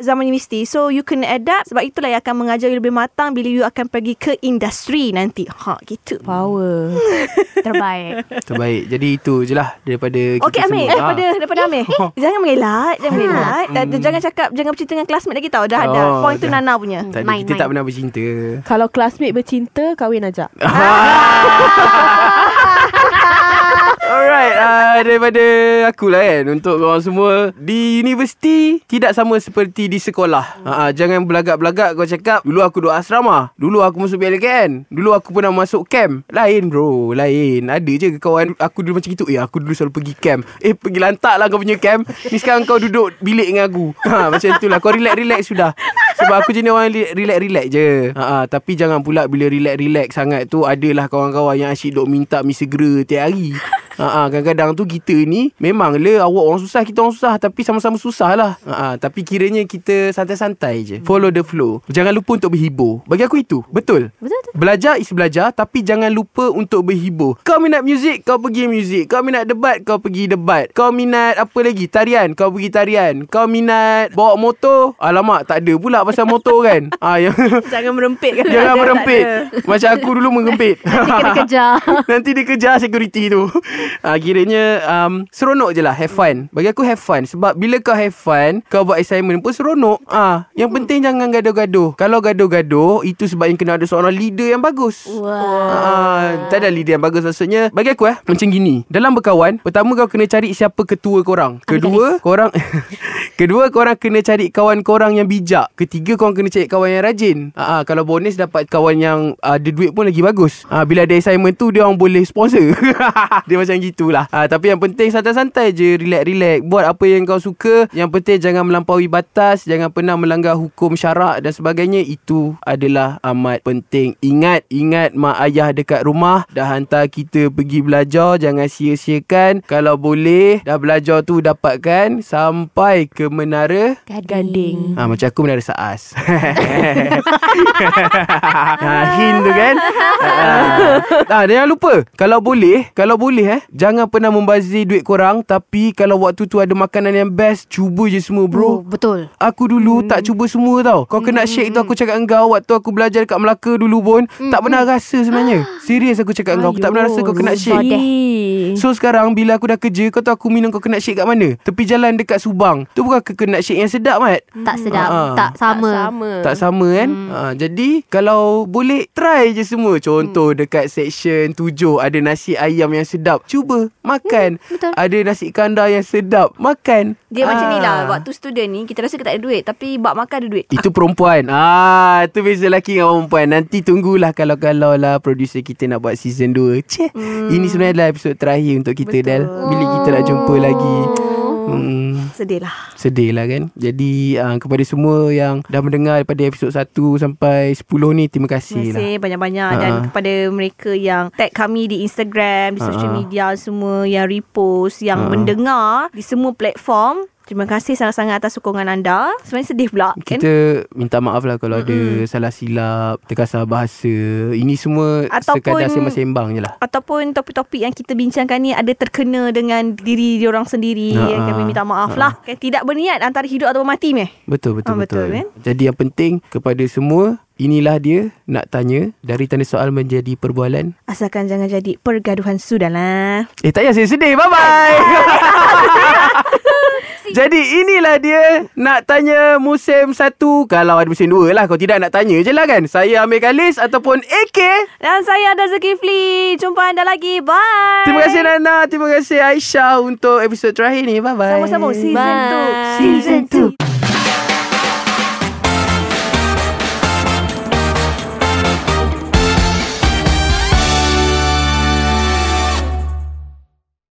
zaman universiti. So you kena adapt sebab itulah yang akan mengajar you lebih matang bila you akan pergi ke industri nanti. Ha gitu. Power. Terbaik. Terbaik. Jadi itu je lah daripada kita Okey Amir, semua. daripada daripada Amir. Jangan mengelak, jangan mengelak. Dan jangan cakap jangan bercerita dengan classmate lagi tau. Dah ada. Oh, Point tu dah. Nana punya. Tadi Main, kita main. tak pernah bercinta. Kalau classmate bercinta, kahwin ajak. Alright, uh, daripada aku lah kan Untuk korang semua. Di universiti Tidak sama seperti di sekolah. Uh, Jangan belagak-belagak kau cakap Dulu aku duduk asrama. Dulu aku masuk BLKN Dulu aku pernah masuk camp. Lain bro Lain. Ada je kawan aku dulu macam itu Eh aku dulu selalu pergi camp. Eh pergi lantak lah kau punya camp. Ni sekarang kau duduk bilik dengan aku. Ha, Macam itulah Kau relax-relax sudah. Sebab aku jenis orang relax-relax je. Ha, Tapi jangan pula Bila relax-relax sangat tu Adalah kawan-kawan yang asyik duk minta mi segera tiap hari ha, Kadang-kadang tu kita ni Memang le awak orang susah Kita orang susah Tapi sama-sama susah lah ha, Tapi kiranya kita santai-santai je. Follow the flow. Jangan lupa untuk berhibur. Bagi aku itu. Betul? Betul tu. Belajar is belajar Tapi jangan lupa untuk berhibur. Kau minat muzik Kau pergi muzik Kau minat debat Kau pergi debat. Kau minat apa lagi? Tarian Kau pergi tarian. Kau minat bawa motor. Alamak tak ada pula pasal motor kan. Ah, yang Jangan merempit kan. Jangan merempit. Macam aku dulu mengempit Nanti kena kejar. Nanti dia kejar security tu ha, Kiranya um, Seronok je lah Have fun. Bagi aku have fun. Sebab bila kau have fun Kau buat assignment pun seronok. Ah, Yang penting jangan gaduh-gaduh. Kalau gaduh-gaduh Itu sebab yang kena ada seorang leader yang bagus. Ah, tak ada leader yang bagus maksudnya. Bagi aku eh macam gini. Dalam berkawan pertama kau kena cari siapa ketua korang. Kedua korang kedua korang kena cari kawan korang yang bijak. Ketiga korang kena cari kawan yang rajin. Ah, ah, kalau bonus dapat kawan yang ah, ada duit pun lagi bagus. Ah, bila ada assignment tu dia orang boleh sponsor. Dia macam gitulah. Ah, tapi yang penting santai-santai je relax-relax. Buat apa yang kau suka. Yang penting jangan melampaui batas jangan pernah melanggar hukum syarak dan sebagainya. Itu adalah amat penting. Ingat ingat mak ayah dekat rumah. Dah hantar kita pergi belajar jangan sia-siakan. Kalau boleh dah belajar tu dapatkan sampai ke menara Ganding. Ha, macam aku menara saas. Ha, Hin tu kan? Ha, ha, Jangan lupa Kalau boleh Kalau boleh eh Jangan pernah membazir duit korang Tapi kalau waktu tu ada makanan yang best Cuba je semua bro. Oh, betul. Aku dulu hmm. tak cuba semua tau. Kau kena shake tu Aku cakap dengan kau. Waktu aku belajar dekat Melaka dulu pun Tak pernah rasa sebenarnya. Serius aku cakap dengan kau. Aku tak pernah rasa kau kena shake. So sekarang bila aku dah kerja Kau tahu aku minum kau kena shake kat mana? Tepi jalan dekat Subang. Tu bukan ke kena shake yang sedap Mat? Tak sedap. Ah. Tak sama. Tak sama. tak sama kan? Ha, Jadi Kalau boleh Try je semua. Contoh dekat section 7 Ada nasi ayam yang sedap Cuba Makan. Betul. Ada nasi kandar yang sedap Makan. Dia macam ni lah Ah. Waktu student ni Kita rasa kita tak ada duit Tapi bak makan ada duit. Itu perempuan. Ah, tu beza lelaki dengan perempuan. Nanti tunggulah Kalau-kalau lah Producer kita nak buat season 2 Cih hmm. Ini sebenarnya adalah episod terakhir Untuk kita Betul. Dal Bila kita nak jumpa lagi hmm. Sedih lah Sedih lah kan Jadi uh, kepada semua yang Dah mendengar daripada episod 1 Sampai 10 ni Terima kasih Terima lah kasih banyak-banyak Dan Ha. kepada mereka yang Tag kami di Instagram Di social Ha. media semua Yang repost Yang Ha. mendengar Di semua platform Terima kasih sangat-sangat atas sokongan anda Sebenarnya sedih pula kan? Kita minta maaf lah Kalau ada salah silap Terkasar bahasa Ini semua Ataupun- Sekadar sembang-sembang je lah Ataupun topik-topik yang kita bincangkan ni Ada terkena dengan diri diorang sendiri Ha, Yang kami minta maaf ha. lah kan? Tidak berniat antara hidup atau mati meh Betul betul Ah, betul, betul. kan? Jadi yang penting kepada semua inilah dia nak tanya dari tanda soal menjadi perbualan. Asalkan jangan jadi pergaduhan sudahlah Eh tak payah saya sedih. Bye bye. Jadi inilah dia nak tanya musim satu kalau ada musim dua lah. Kalau tidak nak tanya je lah kan. Saya Amir Khalis ataupun AK. Dan saya ada Zulkifli Jumpa anda lagi Bye Terima kasih Nana. Terima kasih Aisyah untuk episod terakhir ni. Bye bye. Sama-sama Season Bye. 2 Season 2